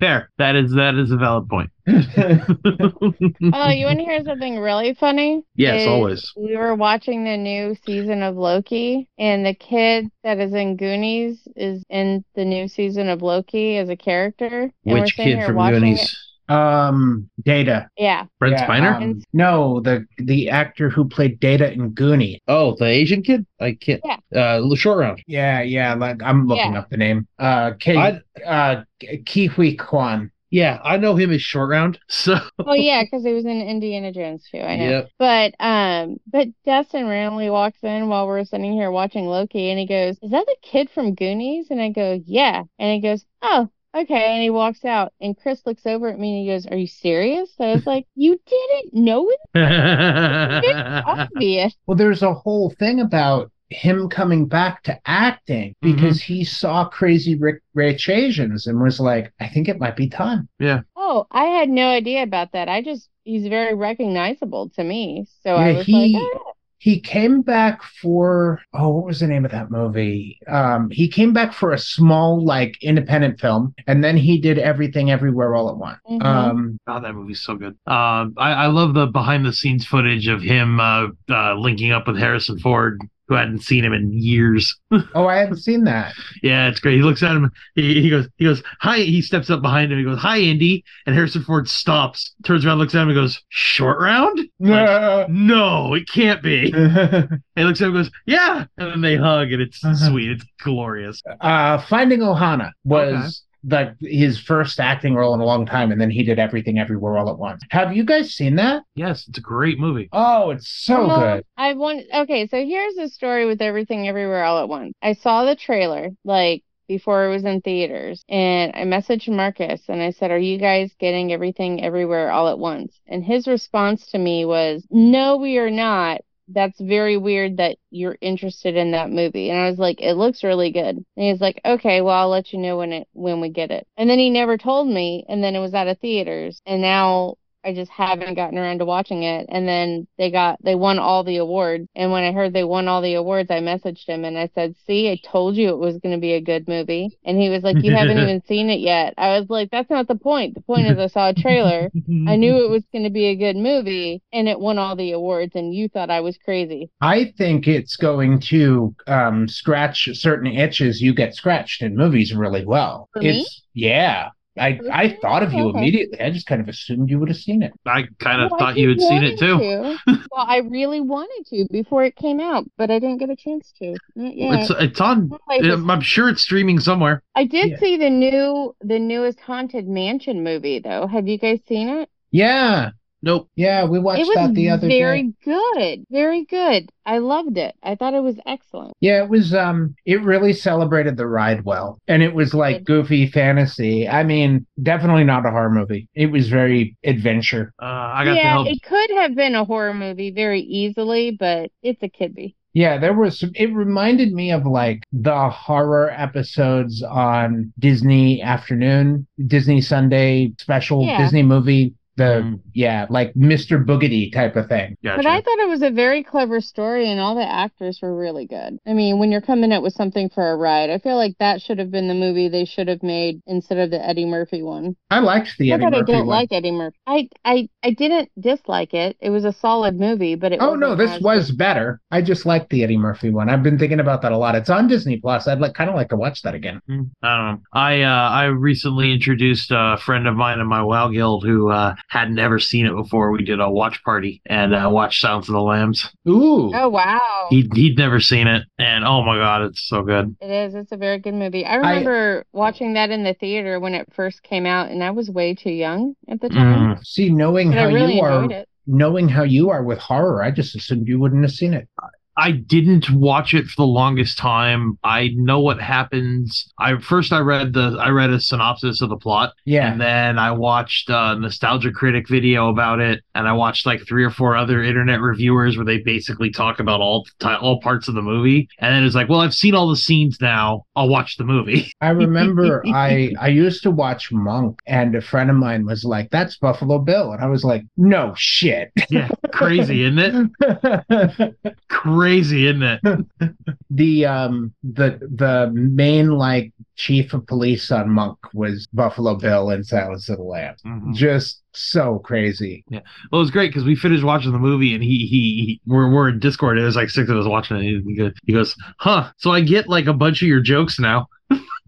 Fair. That is that is a valid point. Oh, you want to hear something really funny? yes, Is always. We were watching the new season of Loki, and the kid that is in Goonies is in the new season of Loki as a character. And we're Which kid here from watching Goonies? um, Data. Yeah. Brent Yeah, Spiner? um, no, the the actor who played Data in Goonie. oh, the Asian kid? I can't. Yeah. Uh, short round. Yeah, yeah. Like I'm looking Yeah. up the name. Uh, K, I- uh, Ke Huy Quan. Yeah, I know him as short round. *laughs* So Oh yeah, because he was in Indiana Jones too. I know. Yep. But um, but Dustin randomly walks in while we're sitting here watching Loki, and he goes, "Is that the kid from Goonies?" And I go, "Yeah." And he goes, "Oh." Okay, and he walks out, and Chris looks over at me and he goes, "Are you serious?" So I was like, "You didn't know it? It's *laughs* obvious." Well, there's a whole thing about him coming back to acting because he saw Crazy Rick, Rich Asians and was like, I think it might be time. Yeah. Oh, I had no idea about that. I just he's very recognizable to me, so I Yeah, was he- like, "Oh, He came back for oh, what was the name of that movie? Um, he came back for a small, like, independent film, and then he did everything everywhere all at once. Mhm. Um, Oh, that movie's so good. Um, I, I love the behind the scenes footage of him uh, uh, linking up with Harrison Ford, who hadn't seen him in years. *laughs* oh, I hadn't seen that. Yeah, it's great. He looks at him. He, he goes, he goes, hi. He steps up behind him. He goes, hi, Indy. And Harrison Ford stops, turns around, looks at him, and goes, short round? *laughs* Like, no, it can't be. *laughs* And he looks at him, and goes, yeah. And then they hug, and it's Uh-huh. sweet. It's glorious. uh, Finding Ohana was. Like his first acting role in a long time, and then he did everything everywhere all at once. Have you guys seen that? Yes, it's a great movie. Oh, it's so Well, good. I want okay, so here's the story with everything everywhere all at once. I saw the trailer like before it was in theaters and I messaged Marcus and I said, "Are you guys getting everything everywhere all at once?" And his response to me was, "No, we are not." That's very weird that you're interested in that movie. And I was like, it looks really good. And he's like, okay, well, I'll let you know when it when we get it. And then he never told me. And then it was out of theaters. And now I just haven't gotten around to watching it. And then they got they won all the awards. And when I heard they won all the awards, I messaged him and I said, "See, I told you it was going to be a good movie." And he was like, "You haven't *laughs* even seen it yet." I was like, "That's not the point. The point is I saw a trailer. I knew it was going to be a good movie, and it won all the awards. And you thought I was crazy." I think it's going to um, scratch certain itches you get scratched in movies really well. For me? it's yeah. I I thought of you immediately. I just kind of assumed you would have seen it. I kind of Well, thought you had seen it too. to. well, I really wanted to before it came out, but I didn't get a chance to. Not yet. It's it's on. Like, I'm sure it's streaming somewhere. I did Yeah. see the new, the newest Haunted Mansion movie, though. Have you guys seen it? Yeah, Nope. yeah. We watched that the other very day. Very good, very good. I loved it. I thought it was excellent. Yeah, it was. Um, it really celebrated the ride well, and it was like Good. goofy fantasy. I mean, definitely not a horror movie. It was very adventure. Uh, I got to yeah, help. it could have been a horror movie very easily, but it's a kiddie. Yeah, there was some, it reminded me of like the horror episodes on Disney Afternoon, Disney Sunday special Yeah. Disney movie. The Mm. yeah, like Mr. Boogedy type of thing. Gotcha. But I thought it was a very clever story, and all the actors were really good. I mean, when you're coming up with something for a ride, I feel like that should have been the movie they should have made instead of the Eddie Murphy one. I liked the Not Eddie that I Murphy don't one. like Eddie Murphy. I, I I didn't dislike it. It was a solid movie, but it Oh no, wasn't this as was good. better. I just liked the Eddie Murphy one. I've been thinking about that a lot. It's on Disney Plus. I'd like kind of like to watch that again. Hmm, I don't know. I uh, I recently introduced a friend of mine in my WoW guild who uh, had never seen it before, we did a watch party and uh, watched Silence of the Lambs. Ooh. Oh wow. He'd, he'd never seen it, and oh my god, it's so good. It is. It's a very good movie. I remember watching that in the theater when it first came out, and I was way too young at the time. Mm. See, knowing But I how really you are, it. knowing how you are with horror, I just assumed you wouldn't have seen it. I didn't watch it for the longest time. I know what happens. I first I read the I read a synopsis of the plot, Yeah. and then I watched a Nostalgia Critic video about it, and I watched like three or four other internet reviewers where they basically talk about all all parts of the movie, and then it's like, well, I've seen all the scenes now. I'll watch the movie. *laughs* I remember I I used to watch Monk, and a friend of mine was like, "That's Buffalo Bill," and I was like, "No shit." yeah, crazy, isn't it? *laughs* Crazy, isn't it? *laughs* the um the the main like chief of police on Monk was Buffalo Bill in Silence of the Lambs. Mhm. Just so crazy. Yeah. Well, it was great because we finished watching the movie and he, he he we're we're in Discord. And there's like six of us watching it. And he goes, he goes, huh? So I get like a bunch of your jokes now.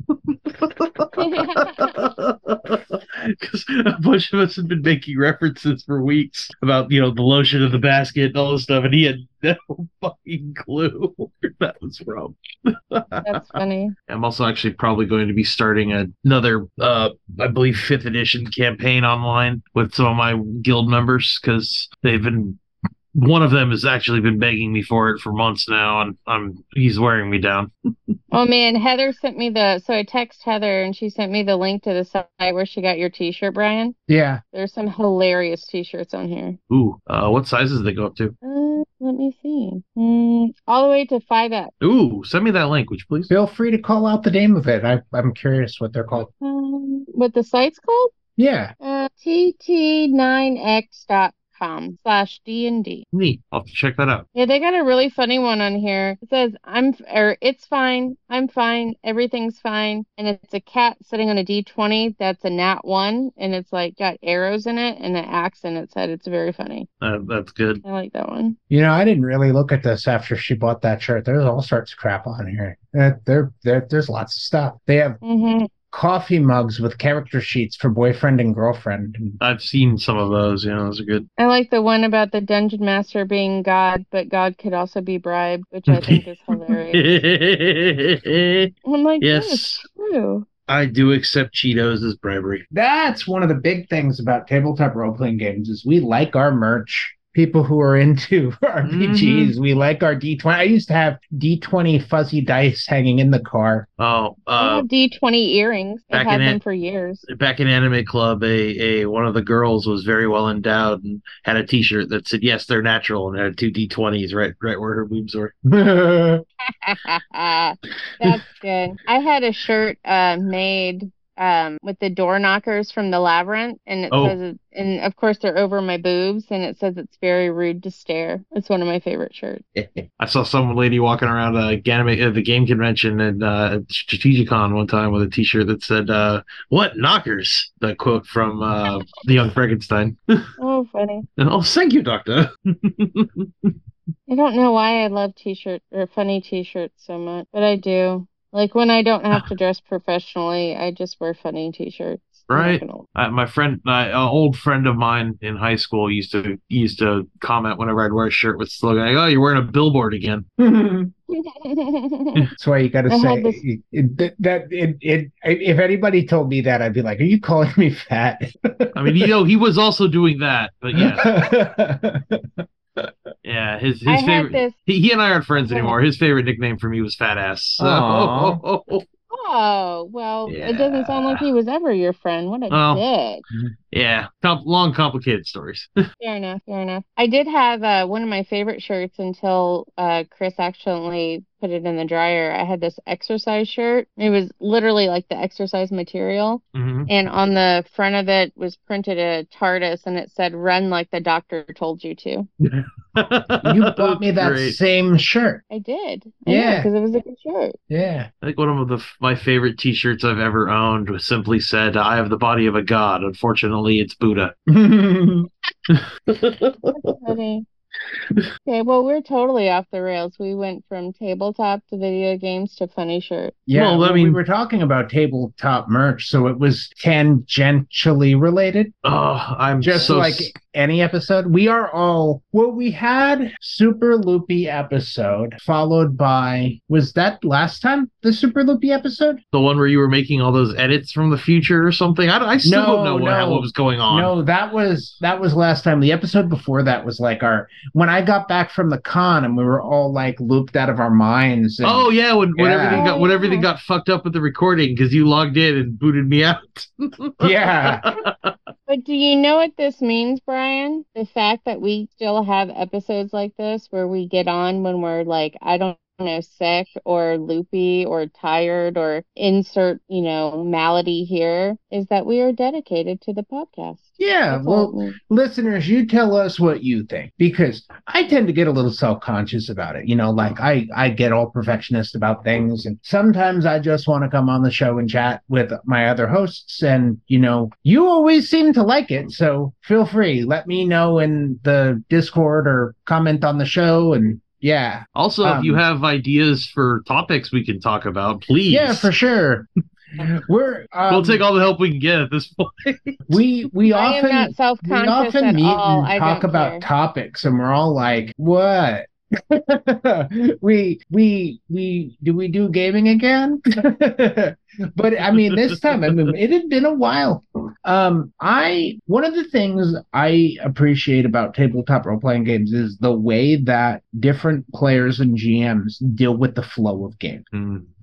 *laughs* Because a bunch of us had been making references for weeks about you know the lotion in the basket and all this stuff, and he had no *laughs* fucking clue where that was from. That's *laughs* funny. I'm also actually probably going to be starting another, uh, I believe, fifth edition campaign online with some of my guild members because they've been. One of them has actually been begging me for it for months now, and I'm he's wearing me down. *laughs* Oh man, Heather sent me the. So I text Heather, and she sent me the link to the site where she got your T-shirt, Brian. Yeah. There's some hilarious T-shirts on here. Ooh, uh, what sizes they go up to? Uh, let me see. Mm, all the way to five X. Ooh, send me that link, would you please? Feel free to call out the name of it. I, I'm curious what they're called. Um, what the site's called? Yeah. Uh, tt9x.com slash d&d. Neat. I'll have to check that out. Yeah, they got a really funny one on here. It says, I'm, or it's fine, I'm fine, everything's fine. And it's a cat sitting on a D20 that's a nat one, and it's like got arrows in it and an axe in its head. It's very funny. Uh, that's good. I like that one. You know, I didn't really look at this after she bought that shirt. There's all sorts of crap on here. Uh, there, there, there's lots of stuff. They have hmm coffee mugs with character sheets for boyfriend and girlfriend. I've seen some of those. Yeah, those are good. I like the one about the dungeon master being God, but God could also be bribed, which I think is hilarious. *laughs* I'm like, yes. yes, true. I do accept Cheetos as bribery. That's one of the big things about tabletop role playing games is we like our merch. People who are into *laughs* RPGs, we like our D20. I used to have D20 fuzzy dice hanging in the car. Oh, uh, D20 earrings. I've back had in them it- for years. back in anime club a, a one of the girls was very well endowed and had a t-shirt that said yes they're natural and had two d20s right right where her boobs were *laughs* *laughs* That's good. I had a shirt uh, made um, with the door knockers from the labyrinth, and it Oh. says, and of course they're over my boobs, and it says it's very rude to stare. It's one of my favorite shirts. *laughs* i saw some lady walking around a game, uh, the game convention and uh strategicon one time with a t-shirt that said uh what knockers the quote from uh the young frankenstein *laughs* Oh, funny. oh thank you doctor *laughs* I don't know why I love t-shirt or funny t-shirts so much, but I do. Like when I don't have *sighs* to dress professionally, I just wear funny t-shirts. Right. gonna- uh, my friend uh, an old friend of mine in high school used to used to comment whenever i'd wear a shirt with the slogan like, oh you're wearing a billboard again That's why you got to say this- it, it- that it, it. If anybody told me that, I'd be like, "Are you calling me fat?" i mean you know he was also doing that but yeah *laughs* Yeah, his his I favorite. this. He, he and I aren't friends anymore. His favorite nickname for me was Fat Ass. So, Aw. *laughs* Oh, well, it doesn't sound like he was ever your friend. What a dick. Mm-hmm. Yeah, com- long, complicated stories. *laughs* Fair enough, fair enough. I did have uh, one of my favorite shirts until uh, Chris accidentally put it in the dryer. I had this exercise shirt. It was literally like the exercise material. hmm And on the front of it was printed a TARDIS and it said, run like the doctor told you to. *laughs* you bought me that Great. same shirt. I did. Yeah. Because it was a good shirt. Yeah. I think one of the my favorite T-shirts I've ever owned was simply said, "I have the body of a god. Unfortunately, it's Buddha." *laughs* Funny. Okay, well, we're totally off the rails. We went from tabletop to video games to funny shirt. Yeah, Well, I mean, we mean- were talking about tabletop merch, so it was tangentially related, Oh, I'm just so like s- any episode. We are all well. We had super loopy episode followed by was that last time the super loopy episode? the one where you were making all those edits from the future or something. I, don't- I still No, don't know what, no. what was going on. No, that was that was last time. The episode before that was like our when I got back from the con and we were all like looped out of our minds. and- Oh yeah, when, when Yeah. everything got when Oh, everything got fucked up with the recording because you logged in and booted me out. *laughs* yeah. *laughs* But do you know what this means, Brian? The fact that we still have episodes like this where we get on when we're like, I don't know, sick or loopy or tired or insert, you know, malady here, is that we are dedicated to the podcast. Yeah, That's well, listeners, you tell us what you think because I tend to get a little self-conscious about it. You know, like I I get all perfectionist about things and sometimes I just want to come on the show and chat with my other hosts and you know, you always seem to like it, so feel free. Let me know in the Discord or comment on the show and yeah. Also, if you Um, have ideas for topics we can talk about, please. Yeah, for sure. *laughs* We're um, we'll take all the help we can get at this point. *laughs* we we I am often not we self-conscious often meet all. and I talk about care. topics and we're all like what *laughs* we we we do we do gaming again but i mean this time i mean it had been a while um i one of the things i appreciate about tabletop role-playing games is the way that different players and gms deal with the flow of game.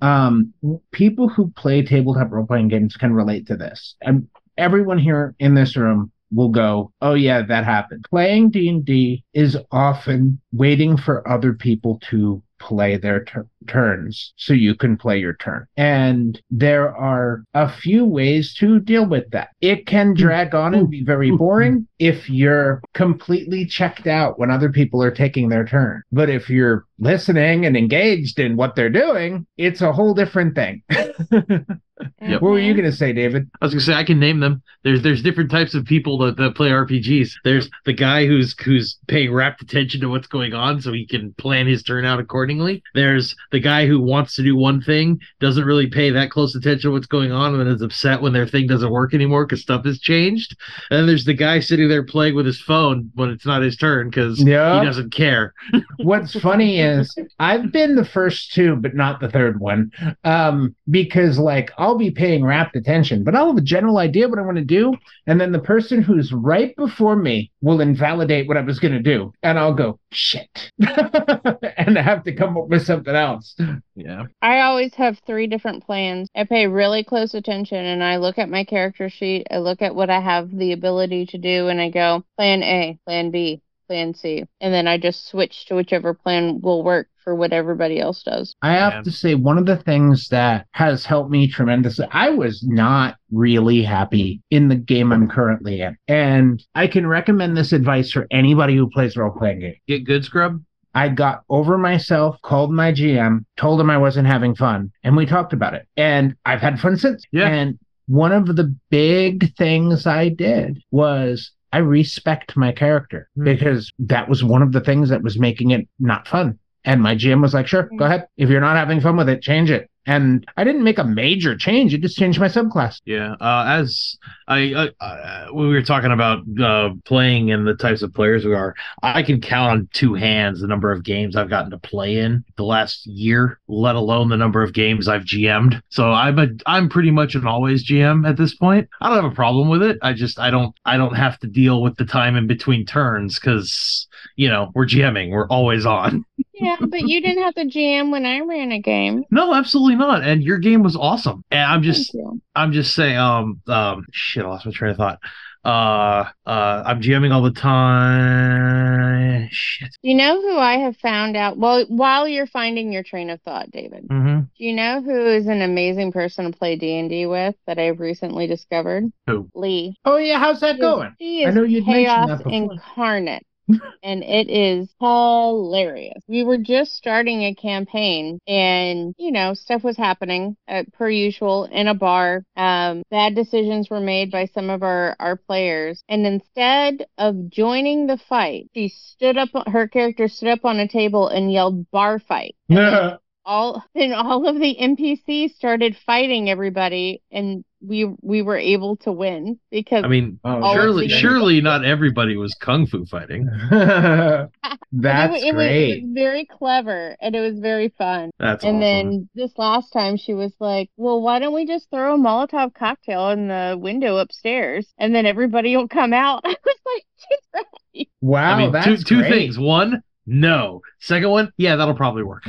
Um people who play tabletop role playing games can relate to this. And everyone here in this room will go oh yeah that happened. Playing d&d is often waiting for other people to play their tur- turns so you can play your turn. And there are a few ways to deal with that. It can drag on and be very boring if you're completely checked out when other people are taking their turn. But if you're listening and engaged in what they're doing it's a whole different thing *laughs* Yep. what were you Mhm. going to say david I was gonna say I can name them. There's there's different types of people that, that play RPGs. There's the guy who's who's paying rapt attention to what's going on so he can plan his turn out accordingly. There's the guy who wants to do one thing, doesn't really pay that close attention to what's going on, and then is upset when their thing doesn't work anymore because stuff has changed. And then there's the guy sitting there playing with his phone when it's not his turn because Yeah. he doesn't care. *laughs* What's funny is I've been the first two, but not the third one. Um, because like I'll be paying rapt attention, but I'll have a general idea what I want to do. And then the person who's right before me will invalidate what I was gonna do. And I'll go, shit. *laughs* and I have to come up with something else. Yeah. I always have three different plans. I pay really close attention and I look at my character sheet. I look at what I have the ability to do and I go plan A, plan B, plan C. And then I just switch to whichever plan will work for what everybody else does. I have Yeah. to say, one of the things that has helped me tremendously, I was not really happy in the game I'm currently in. And I can recommend this advice for anybody who plays role playing games. Get good, scrub. I got over myself, called my GM, told him I wasn't having fun, and we talked about it. And I've had fun since. Yeah. And one of the big things I did was I respecced my character Hmm. because that was one of the things that was making it not fun. And my GM was like, sure, go ahead. If you're not having fun with it, change it. And I didn't make a major change. It just changed my subclass. Yeah, uh, as I, I uh, we were talking about uh, playing and the types of players we are, I can count on two hands the number of games I've gotten to play in the last year, let alone the number of games I've GM'd. So I'm a I'm pretty much an always GM at this point. I don't have a problem with it. I just I don't I don't have to deal with the time in between turns because you know we're GMing, we're always on. *laughs* Yeah, but you didn't have to GM when I ran a game. No, absolutely not. And your game was awesome. And I'm just I'm just saying, um, um, shit, I lost my train of thought. Uh, uh, I'm GMing all the time. Shit. You know who I have found out? Well, while you're finding your train of thought, David, Mm-hmm. do you know who is an amazing person to play D&D with that I've recently discovered? Who? Lee. Oh, yeah. How's that going? She I is know you'd mentioned chaos that before. incarnate. And it is hilarious. We were just starting a campaign, and you know, stuff was happening uh, per usual in a bar. Um, bad decisions were made by some of our our players, and instead of joining the fight, she stood up. Her character stood up on a table and yelled "bar fight." *laughs* all and all of the NPCs started fighting everybody and we we were able to win because I mean, Oh, surely, surely not everybody was kung fu fighting. *laughs* That's *laughs* it, wa- it was, it great. was very clever and it was very fun. That's and awesome. then this last time she was like, "Well, why don't we just throw a Molotov cocktail in the window upstairs and then everybody will come out?" *laughs* I was like, Wow, I mean, that's two two great. things. One, no. Second one, yeah, that'll probably work.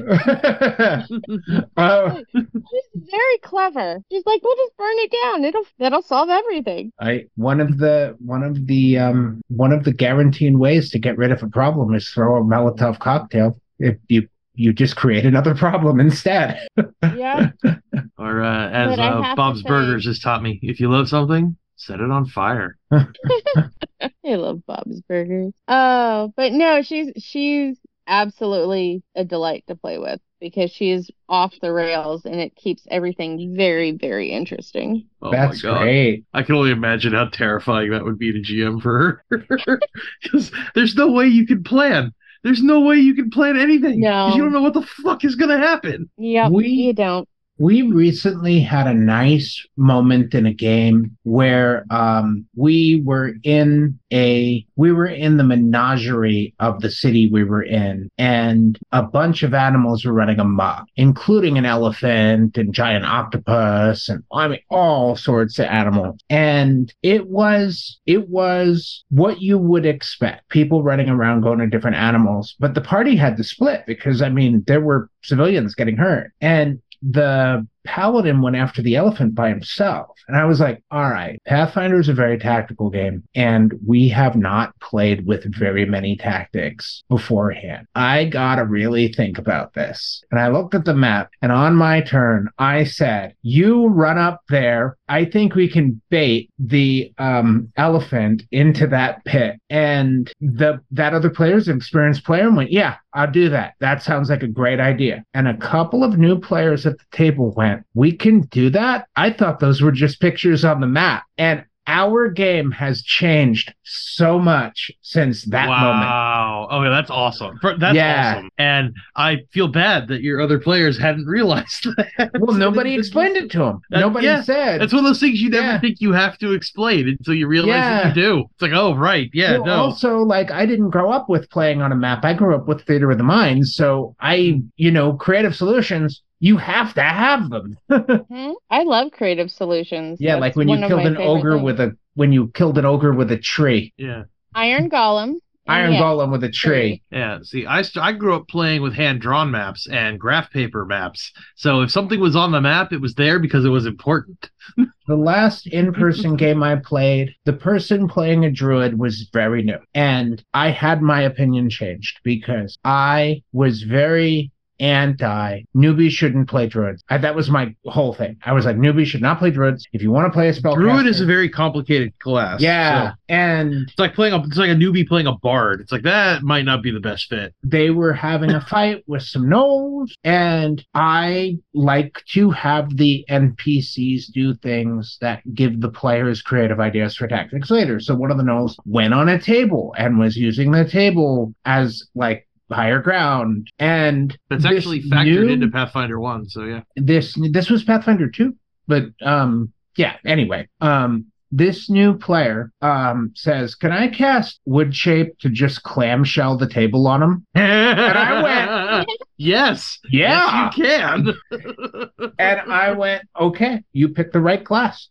Oh, *laughs* She's very clever. She's like, "We'll just burn it down. It'll that'll solve everything." I one of the one of the um one of the guaranteed ways to get rid of a problem is throw a Molotov cocktail. If you you just create another problem instead. *laughs* Yeah. Or uh, as uh, Bob's say- Burgers has taught me, if you love something, set it on fire. *laughs* I love Bob's Burgers. Oh, but no, she's she's absolutely a delight to play with because she's off the rails and it keeps everything very, very interesting. Oh That's my god. great. I can only imagine how terrifying that would be to GM for her. *laughs* Because there's no way you can plan. There's no way you can plan anything. No. You don't know what the fuck is gonna happen. Yep, We- you don't. We recently had a nice moment in a game where um, we were in a we were in the menagerie of the city we were in, and a bunch of animals were running amok, including an elephant and giant octopus, and I mean all sorts of animals. And it was it was what you would expect: people running around going to different animals. But the party had to split because I mean there were civilians getting hurt, and the paladin went after the elephant by himself. And I was like, all right, Pathfinder is a very tactical game, and we have not played with very many tactics beforehand. I gotta really think about this. And I looked at the map, and on my turn, I said, You run up there. I think we can bait the um, elephant into that pit. And the that other player's experienced player went, Yeah, I'll do that. That sounds like a great idea. And a couple of new players at the table went, We can do that. I thought those were just pictures on the map. And our game has changed so much since that moment. wow. Okay, that's awesome. That's Yeah. awesome. And I feel bad that your other players hadn't *laughs* realized that. Well, nobody explained it to them. That- Nobody yeah, said. That's one of those things you never Yeah. think you have to explain until you realize Yeah. that you do. It's like, oh, right. Yeah, well, no. Also, like I didn't grow up with playing on a map. I grew up with Theater of the Mind. So I, you know, creative solutions. You have to have them. *laughs* Hmm? I love creative solutions. yeah, That's like when you killed an ogre things. with a when you killed an ogre with a tree. yeah. Iron Golem. *laughs* Iron yeah, Golem with a tree. Yeah, see, I st- I grew up playing with hand drawn maps and graph paper maps. So if something was on the map, it was there because it was important. *laughs* The last in person game I played, the person playing a druid was very new. And I had my opinion changed because I was very anti newbies shouldn't play druids. I, that was my whole thing. I was like, newbies should not play druids. If you want to play a spell, Druid is a very complicated class. yeah. so And it's like playing a it's like a newbie playing a bard. It's like that might not be the best fit. they were having a fight with some gnolls, and I like to have the NPCs do things that give the players creative ideas for tactics later. So one of the gnolls went on a table and was using the table as like higher ground, and That's actually factored new- into Pathfinder One. So yeah. this this was Pathfinder 2, but um yeah, anyway, um this new player um says, "Can I cast wood shape to just clamshell the table on him?" and I went, *laughs* Yes. Yeah. Yes, you can. And I went, "Okay, you picked the right class."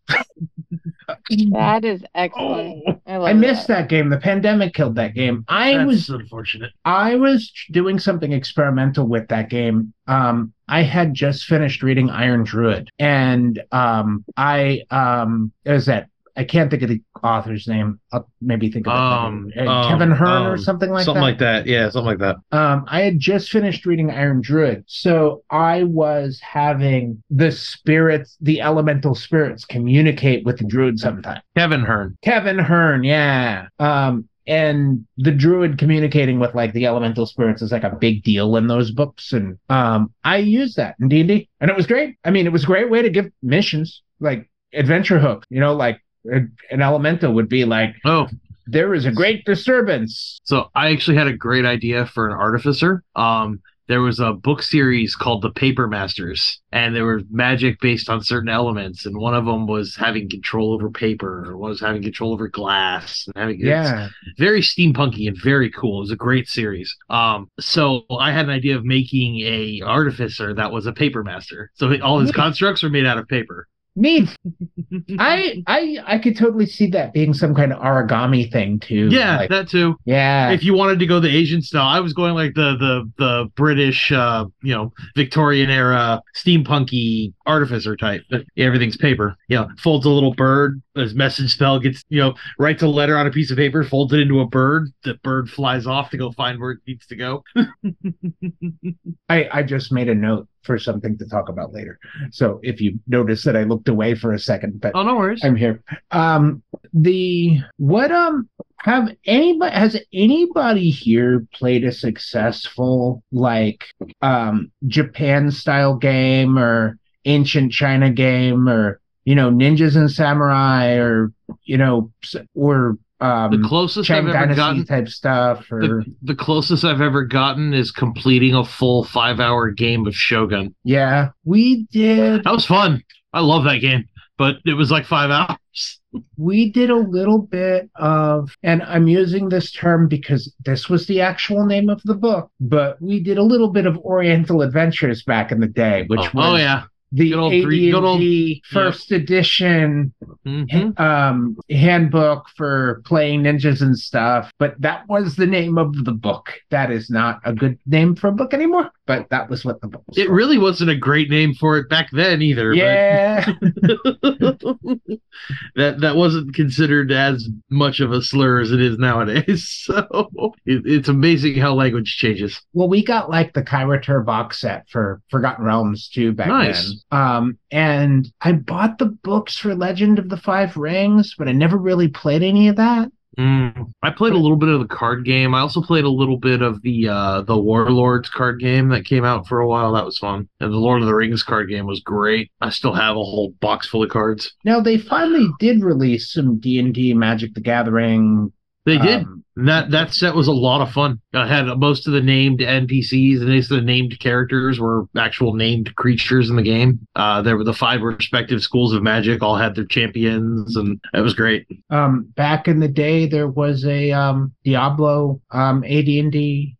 That is excellent. Oh, I love I missed that game. The pandemic killed that game. I that's was unfortunate. I was doing something experimental with that game. Um, I had just finished reading Iron Druid, and um, I um, is that I can't think of the author's name. I'll maybe think of it. Um. Uh, um, Kevin Hearne or um, something like something that. like that. Yeah, something like that. Um, I had just finished reading Iron Druid, so I was having the spirits, the elemental spirits, communicate with the druid sometimes. Kevin Hearne. Kevin Hearne, yeah. Um, and the druid communicating with like the elemental spirits is like a big deal in those books and um i used that in d&d and it was great i mean it was a great way to give missions like adventure hook you know like an elemental would be like Oh, there is a great disturbance so I actually had a great idea for an artificer. Um, there was a book series called The Paper Masters, and there was magic based on certain elements, and one of them was having control over paper, or was having control over glass, and having yeah very steampunky and very cool. It was a great series. Um, so I had an idea of making a artificer that was a paper master. So all his constructs were made out of paper. Neat *laughs* i i i could totally see that being some kind of origami thing too yeah, like, that too. yeah if you wanted to go the Asian style, I was going like the the the British, uh, you know, Victorian era steampunky artificer type. But everything's paper. You know, folds a little bird. His message spell gets you know writes a letter on a piece of paper, folds it into a bird. The bird flies off to go find where it needs to go. *laughs* I, I just made a note for something to talk about later. So if you notice that I looked away for a second, but oh, no worries. I'm here. Um the what um have anybody has anybody here played a successful like um Japan style game or ancient China game or you know ninjas and samurai or you know or um the closest Chang I've ever gotten. type stuff or The, the closest I've ever gotten is completing a full five hour game of Shogun. yeah we did That was fun. I love that game, but it was like five hours. we did a little bit of and i'm using this term because this was the actual name of the book but we did a little bit of oriental adventures back in the day which oh, was oh, yeah. The Good old AD&D good old- first edition Mhm. um handbook for playing ninjas and stuff but that was the name of the book. That is not a good name for a book anymore but that was what the book was It really wasn't a great name for it back then either. but- yeah *laughs* that that wasn't considered as much of a slur as it is nowadays. *laughs* So it, it's amazing how language changes. Well, we got like the Kara-Tur box set for Forgotten Realms too back Nice. then. Um, and I bought the books for Legend of the Five Rings, but I never really played any of that. Mm. I played a little bit of the card game. I also played a little bit of the uh, the Warlords card game that came out for a while. That was fun. And the Lord of the Rings card game was great. I still have a whole box full of cards. Now they finally did release some D and D Magic the Gathering. They did. um, That that set was a lot of fun. I had most of the named NPCs and most of the named characters were actual named creatures in the game. Uh, there were the five respective schools of magic, all had their champions, and it was great. um, back in the day, there was a um, Diablo um, AD and D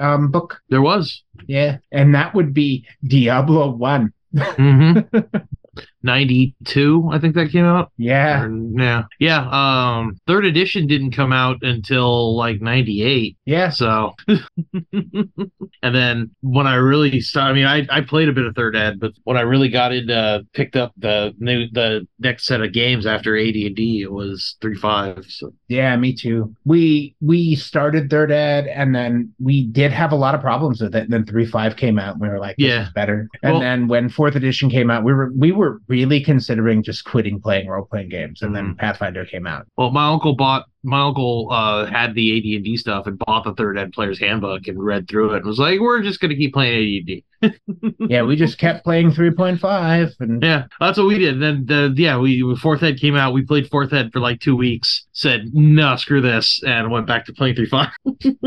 um, book. There was. Yeah, and that would be Diablo One. hmm *laughs* 92, I think that came out. Yeah, Or- yeah. Yeah. Um, third edition didn't come out until like 98. yeah. So, *laughs* and then when I really started, I mean, I, I played a bit of third ed, but when I really got into, picked up the new, the next set of games after AD and D, it was three five. So, Yeah, me too. We we started third ed and then we did have a lot of problems with it. And then three five came out and we were like, this Yeah. is better. And Well- then when fourth edition came out, we were we were really considering just quitting playing role playing games. And then Mhm. Pathfinder came out. well, my uncle bought, my uncle, uh, had the AD and D stuff and bought the third ed player's handbook and read through it and was like, we're just going to keep playing AD and D. *laughs* yeah, we just kept playing three point five and Yeah, that's what we did. Then the yeah, we fourth ed came out. We played fourth ed for like two weeks. Said no, screw this, and went back to playing three five. *laughs* and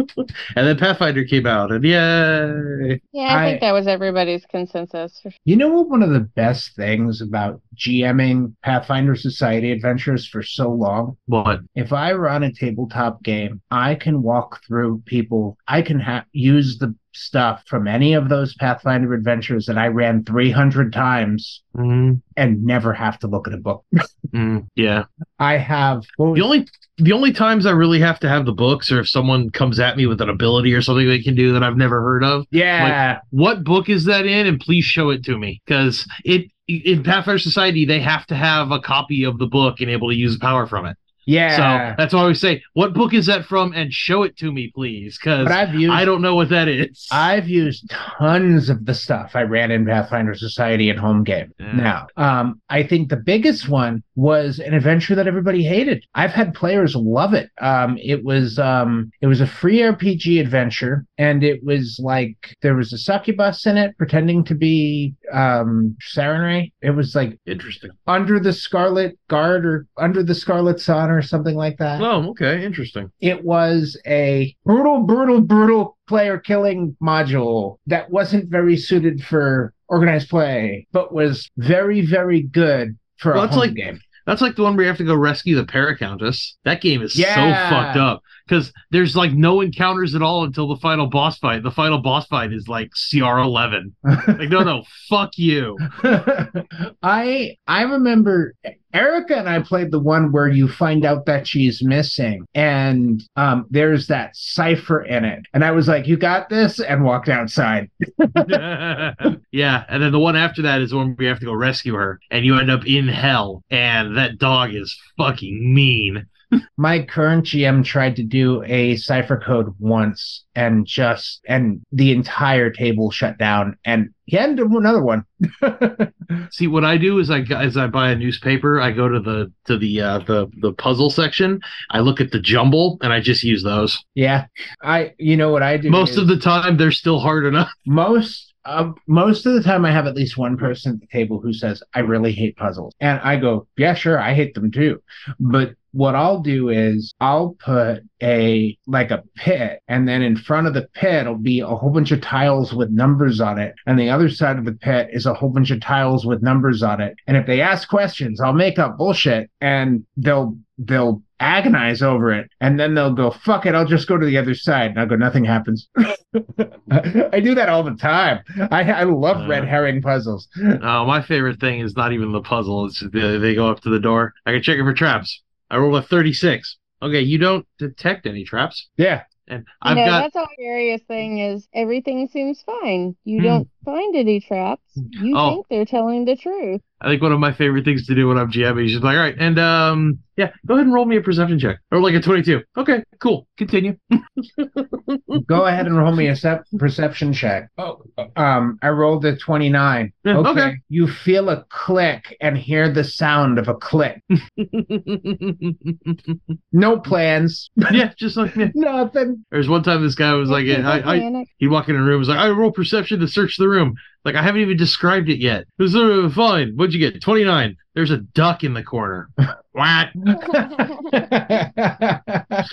then Pathfinder came out, and yay! Yeah, I, I- think that was everybody's consensus. You know what? One of the best things about GMing Pathfinder Society adventures for so long What? if I run a tabletop game, I can walk through people. I can ha- use the stuff from any of those Pathfinder adventures that I ran 300 times Mm, and never have to look at a book. *laughs* mm, yeah. I have The only the only times I really have to have the books, or if someone comes at me with an ability or something they can do that I've never heard of. yeah, What book is that in? And please show it to me, because it in Pathfinder Society they have to have a copy of the book and able to use power from it. Yeah. So that's why we say, "What book is that from?" and show it to me, please, because I don't know what that is. I've used tons of the stuff I ran in Pathfinder Society and home game. Yeah. Now, um, I think the biggest one was an adventure that everybody hated. I've had players love it. Um, it was um, it was a free RPG adventure, and it was like there was a succubus in it pretending to be um, Sarenrae. It was like Interesting. under the Scarlet Guard or under the Scarlet Sun or something like that. Oh, okay, interesting. it was a brutal, brutal, brutal player killing module that wasn't very suited for organized play, but was very, very good for Well, a it's home like- game. That's like the one where you have to go rescue the Paracountess. That game is Yeah. so fucked up because there's like no encounters at all until the final boss fight. The final boss fight is like CR eleven. *laughs* Like, no, no, fuck you. *laughs* I I remember Erica and I played the one where you find out that she's missing, and um, there's that cipher in it, and I was like, "You got this," and walked outside. *laughs* yeah, and then the one after that is when we have to go rescue her, and you end up in hell, and that dog is fucking mean. My current GM tried to do a cipher code once and just and the entire table shut down and he had to do another one. *laughs* See, what I do is I as I buy a newspaper, I go to the to the uh, the the puzzle section. I look at the jumble, and I just use those. yeah. I you know what I do Most of the time, they're still hard enough. *laughs* most uh, most of the time I have at least one person at the table who says I really hate puzzles. And I go, "Yeah, sure, I hate them too." But what I'll do is I'll put a like a pit and then in front of the pit will be a whole bunch of tiles with numbers on it and the other side of the pit is a whole bunch of tiles with numbers on it and if they ask questions I'll make up bullshit and they'll they'll agonize over it and then they'll go fuck it I'll just go to the other side and I'll go nothing happens *laughs* I do that all the time I I love Uh. red herring puzzles Uh, my favorite thing is not even the puzzle. It's the, they go up to the door. I can check it for traps. I roll a thirty-six. Okay, you don't detect any traps, yeah and I've know, got that's all scariest thing is everything seems fine. You Hmm. don't find any traps. You Oh. think they're telling the truth. I think one of my favorite things to do when I'm GMing is just like, all right, and um, yeah, go ahead and roll me a perception check or like a 22. Okay, cool. Continue. *laughs* Go ahead and roll me a sep- perception check. Oh, um, I rolled a 29. Yeah, Okay. okay. You feel a click and hear the sound of a click. *laughs* No plans. yeah, just like yeah. *laughs* Nothing. There's one time this guy was like, People I, I, panic. he'd walk in a room, was like, I roll perception to search the room room. Like I haven't even described it yet. It was uh, fine. What'd you get? 29. There's a duck in the corner. *laughs* what? *laughs*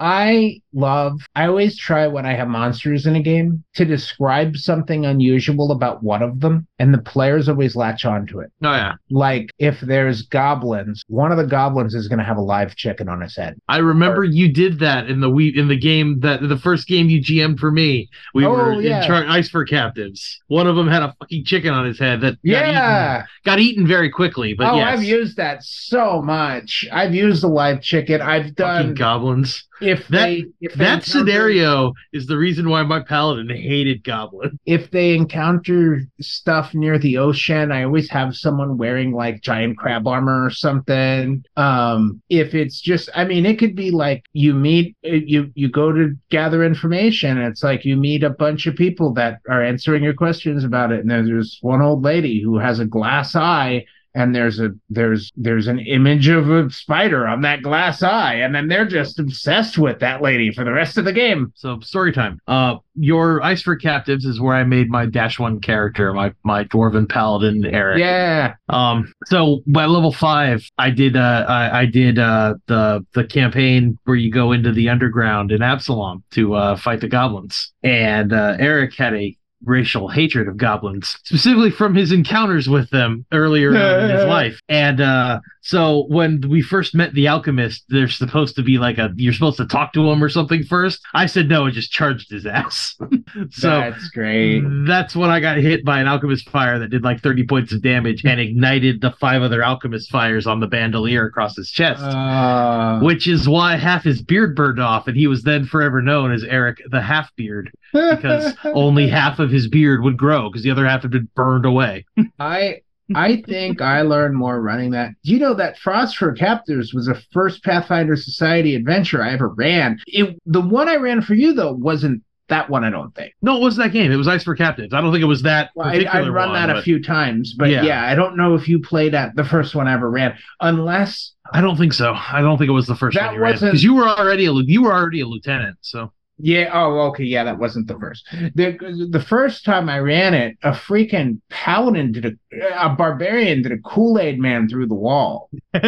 I love, I always try when I have monsters in a game to describe something unusual about one of them, and the players always latch onto it. Oh yeah. Like if there's goblins, one of the goblins is going to have a live chicken on his head. I remember you did that in the we in the game that the first game you GM'd for me. We Oh, were yeah. in charge ice for captives. One of them had a fucking chicken on his head that got Yeah. eaten, got eaten very quickly. But oh, yes, I've used that so much. I've used the live chicken. I've fucking done goblins. If that- they if That scenario is the reason why my paladin hated goblin. if they encounter stuff near the ocean, I always have someone wearing like giant crab armor or something. Um, if it's just, I mean, it could be like you meet, you you go to gather information. And it's like you meet a bunch of people that are answering your questions about it, and there's one old lady who has a glass eye. And there's a there's there's an image of a spider on that glass eye, and then they're just obsessed with that lady for the rest of the game. So story time. Uh, your ice for captives is where I made my dash one character, my my dwarven paladin Eric. Yeah, Um. So by level five, I did uh I, I did uh the the campaign where you go into the underground in Absalom to uh fight the goblins, and uh, Eric had a racial hatred of goblins, specifically from his encounters with them earlier on in his *laughs* life. And uh, so when we first met the alchemist, there's supposed to be like a you're supposed to talk to him or something first. I said no and just charged his ass. *laughs* so that's great. that's when I got hit by an alchemist fire that did like 30 points of damage and ignited the five other alchemist fires on the bandolier across his chest. Uh, which is why half his beard burned off, and he was then forever known as Eric the Half Beard because *laughs* only half of his beard would grow because the other half had been burned away. I I think I learned more running that. You know that Frostfur Captors was the first Pathfinder Society adventure I ever ran. It the one I ran for you though wasn't that one. I don't think. No, it wasn't that game. It was Ice for Captives. I don't think it was that. Well, I, I'd run one, that a few times, but Yeah. yeah. I don't know if you played at the first one I ever ran, unless I don't think so. I don't think it was the first That one you wasn't- because you were already a you were already a lieutenant. So Yeah. Oh, okay. Yeah, that wasn't the first. The the first time I ran it, a freaking paladin did a a barbarian did a Kool Aid man through the wall. *laughs* I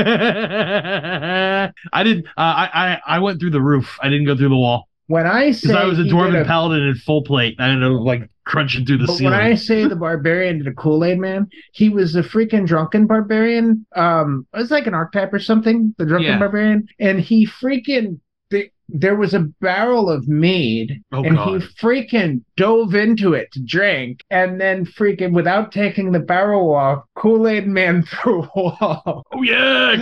did. Uh, I, I I went through the roof. I didn't go through the wall When I say because I was a dwarven a- paladin in full plate. I ended up like crunching through the ceiling. when I say the barbarian did a Kool Aid man, he was a freaking drunken barbarian. Um, it was like an archetype or something. The drunken Yeah. barbarian, and he freaking. The, there was a barrel of mead, Oh, and God. he freaking dove into it to drink, and then freaking without taking the barrel off, Kool Aid man through a wall. oh *laughs* yeah,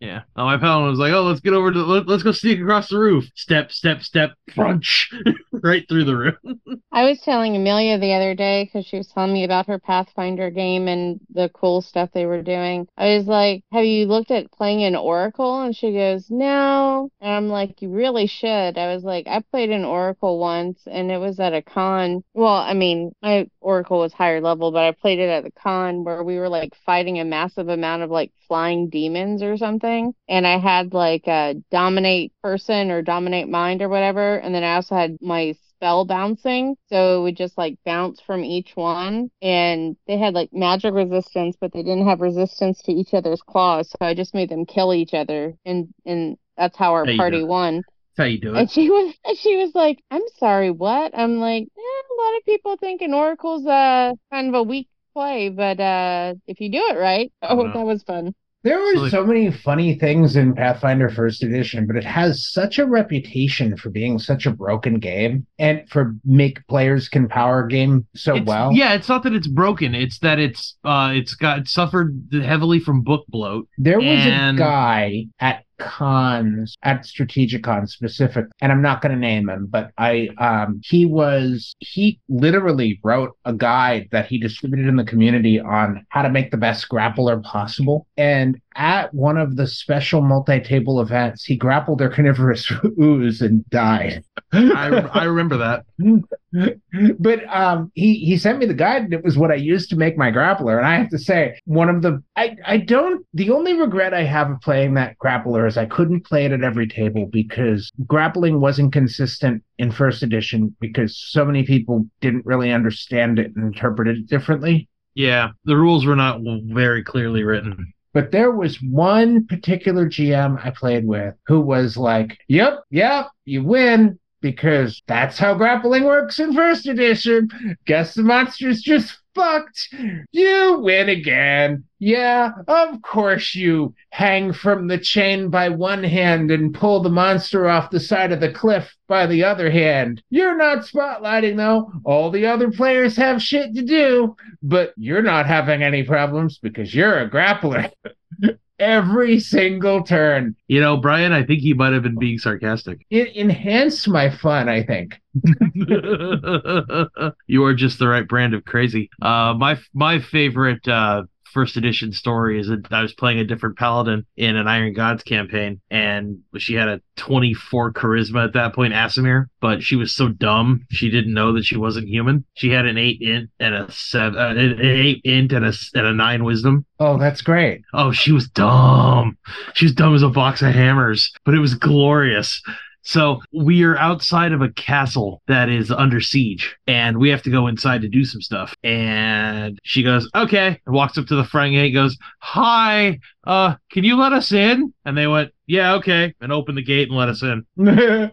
yeah. Oh, my pal was like, "Oh, let's get over to let, let's go sneak across the roof. Step, step, step, crunch, *laughs* right through the roof." *laughs* I was telling Amelia the other day because she was telling me about her Pathfinder game and the cool stuff they were doing. I was like, Have you looked at playing an Oracle? And she goes, No. And I'm like, You really should. I was like, I played an Oracle once and it was at a con. Well, I mean, my Oracle was higher level, but I played it at the con where we were like fighting a massive amount of like flying demons or something. And I had like a dominate person or dominate mind or whatever. And then I also had my spell bouncing. So it would just like bounce from each one. And they had like magic resistance, but they didn't have resistance to each other's claws. So I just made them kill each other. And, and that's how our There you party won. That's how you do it. And she was *laughs* she was like, I'm sorry, what? I'm like, eh, a lot of people think an oracle's uh kind of a weak play, but uh if you do it right, I *laughs* oh don't that was fun. There were so many funny things in Pathfinder First Edition, but it has such a reputation for being such a broken game and for make players can power game so It's- well. Yeah, it's not that it's broken. It's that it's uh it's got suffered heavily from book bloat. There was And- a guy at cons at Strategicon specific, and I'm not going to name him, but I um he was he literally wrote a guide that he distributed in the community on how to make the best grappler possible. And at one of the special multi-table events, he grappled their carnivorous *laughs* ooze and died. I I remember that. *laughs* but um he he sent me the guide and it was what I used to make my grappler and I have to say one of the I I don't the only regret I have of playing that grappler is I couldn't play it at every table because grappling wasn't consistent in first edition because so many people didn't really understand it and interpreted it differently Yeah, the rules were not very clearly written. But there was one particular GM I played with who was like, "Yep, yep, you win." Because that's how grappling works in first edition. Guess the monster's just fucked. You win again. Yeah, of course you hang from the chain by one hand and pull the monster off the side of the cliff by the other hand. You're not spotlighting though. All the other players have shit to do, but you're not having any problems because you're a grappler. *laughs* Every single turn. You know, Brian, I think he might have been being sarcastic. It enhanced my fun, I think. *laughs* you are just the right brand of crazy. Uh, my my favorite uh, first edition story is that I was playing a different paladin in an Iron Gods campaign, and she had a 24 charisma at that point, Aasimar, but she was so dumb she didn't know that she wasn't human. She had an eight int and a seven, uh, an eight int and a and a nine wisdom. Oh, that's great. Oh, she was dumb. She was dumb as a box of hammers, but it was glorious. So we are outside of a castle that is under siege, and we have to go inside to do some stuff. And she goes, "Okay," and walks up to the front gate. Goes, "Hi, uh, can you let us in?" And they went, "Yeah, okay," and opened the gate and let us in. *laughs*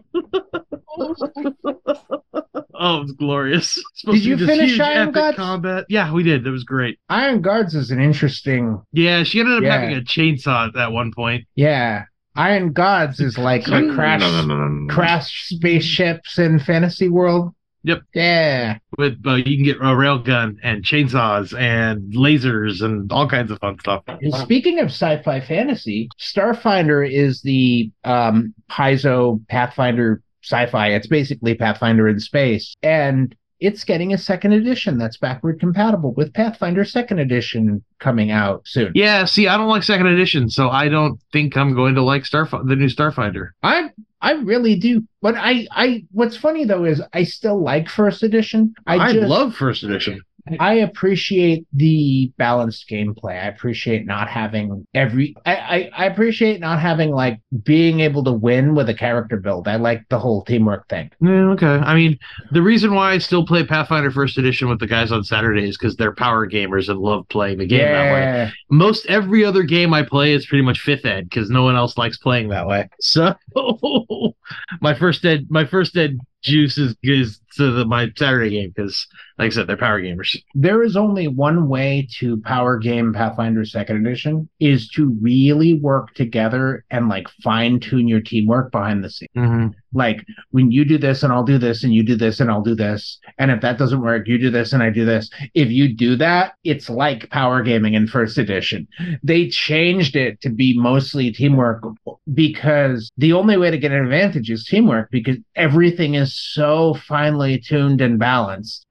Oh, it's glorious. It's supposed Did to you finish Iron Gods? combat? Yeah, we did. It was great. Iron Gods is an interesting. Yeah, she ended up Yeah. having a chainsaw at that one point. Yeah. Iron Gods is like a crash no, no, no, crash spaceships in fantasy world. Yep. Yeah. with uh, you can get a railgun and chainsaws and lasers and all kinds of fun stuff. And speaking of sci-fi fantasy, Starfinder is the um Paizo Pathfinder sci-fi. It's basically Pathfinder in space. And it's getting a second edition that's backward compatible with Pathfinder second edition coming out soon. Yeah, see, I don't like second edition, so I don't think I'm going to like Starf- the new Starfinder. I I really do. But I I what's funny though is I still like first edition. I, I, just love first edition. I appreciate the balanced gameplay. I appreciate not having every I, I, I appreciate not having like being able to win with a character build. I like the whole teamwork thing. Yeah, okay. I mean, the reason why I still play Pathfinder First Edition with the guys on Saturdays is because they're power gamers and love playing the game that way. yeah. Most every other game I play is pretty much fifth ed because no one else likes playing that way. *laughs* So my first ed, my first ed juice is is to the, my Saturday game because, like I said, they're power gamers. There is only one way to power game Pathfinder second edition is to really work together and like fine tune your teamwork behind the scenes. Mm-hmm. Like when you do this and I'll do this and you do this and I'll do this and if that doesn't work you do this and I do this. If you do that it's like power gaming in first edition. They changed it to be mostly teamwork because the only way to get an advantage is teamwork because everything is so finely tuned and balanced.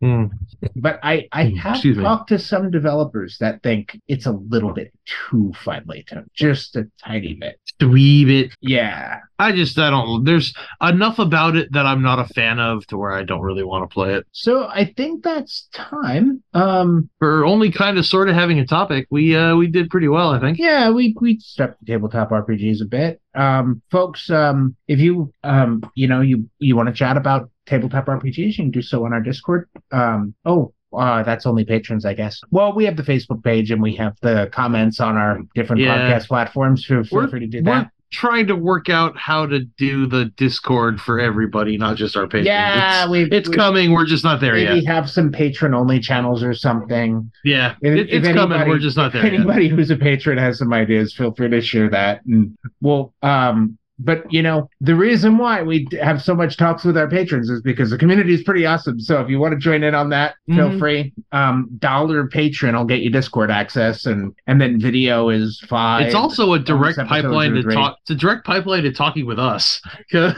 But I I Hmm, have excuse me. talked to some developers that think it's a little bit too finely tuned just a tiny bit Dweeb it. yeah I just I don't. There's enough about it that I'm not a fan of to where I don't really want to play it. so I think that's time um For only kind of sort of having a topic, we uh we did pretty well, I think. Yeah, we we stepped the tabletop RPGs a bit. Um, folks, um, if you um, you know, you you want to chat about tabletop RPGs, you can do so on our Discord. Um, oh. Uh, that's only patrons, I guess. Well, we have the Facebook page and we have the comments on our different Yeah. podcast platforms. Feel, feel We're- free to do We're that. trying to work out how to do the Discord for everybody, not just our patrons. Yeah, it's, we it's we coming. We're just not there maybe yet. have some patron only channels or something. Yeah, If- it, if it's coming. We're just not there yet. anybody who's a patron has some ideas, feel free to share that. And we'll um, but you know, the reason why we have so much talks with our patrons is because the community is pretty awesome. So if you want to join in on that, feel Mhm. free. Um, dollar patron I'll get you Discord access, and and then video is five. It's also a direct pipeline to talk. It's a direct pipeline to talking with us. 'Cause-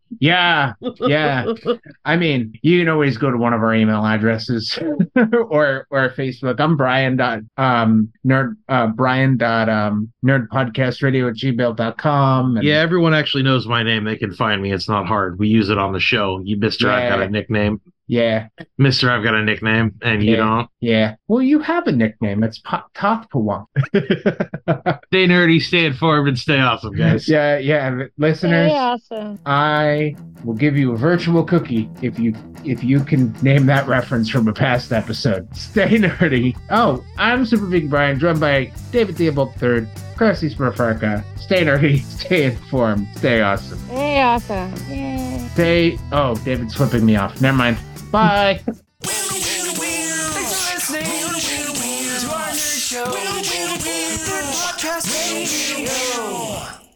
*laughs* yeah, yeah. I mean, you can always go to one of our email addresses *laughs* or or Facebook. I'm Brian dot um nerd uh Brian dot um nerdpodcastradio at gmail.com. And yeah, everyone actually knows my name. They can find me. It's not hard. We use it on the show. You, Mister, I've got a nickname. yeah, Mister, I've got a nickname, and you don't. yeah. Well, you have a nickname. It's pa- Toth Pawang. *laughs* Stay nerdy, stay informed, and stay awesome, guys. yeah, yeah. Listeners, Very awesome. I will give you a virtual cookie if you if you can name that reference from a past episode. Stay *laughs* nerdy. Oh, I'm Super Big Brian, joined by David Theobald III, Kirsty Smurfarka. Stay nerdy, stay informed, stay awesome. Very awesome. Yay. Stay. Oh, David's flipping me off. Never mind. Bye. Thanks for listening to our nerd show. Podcast Radio.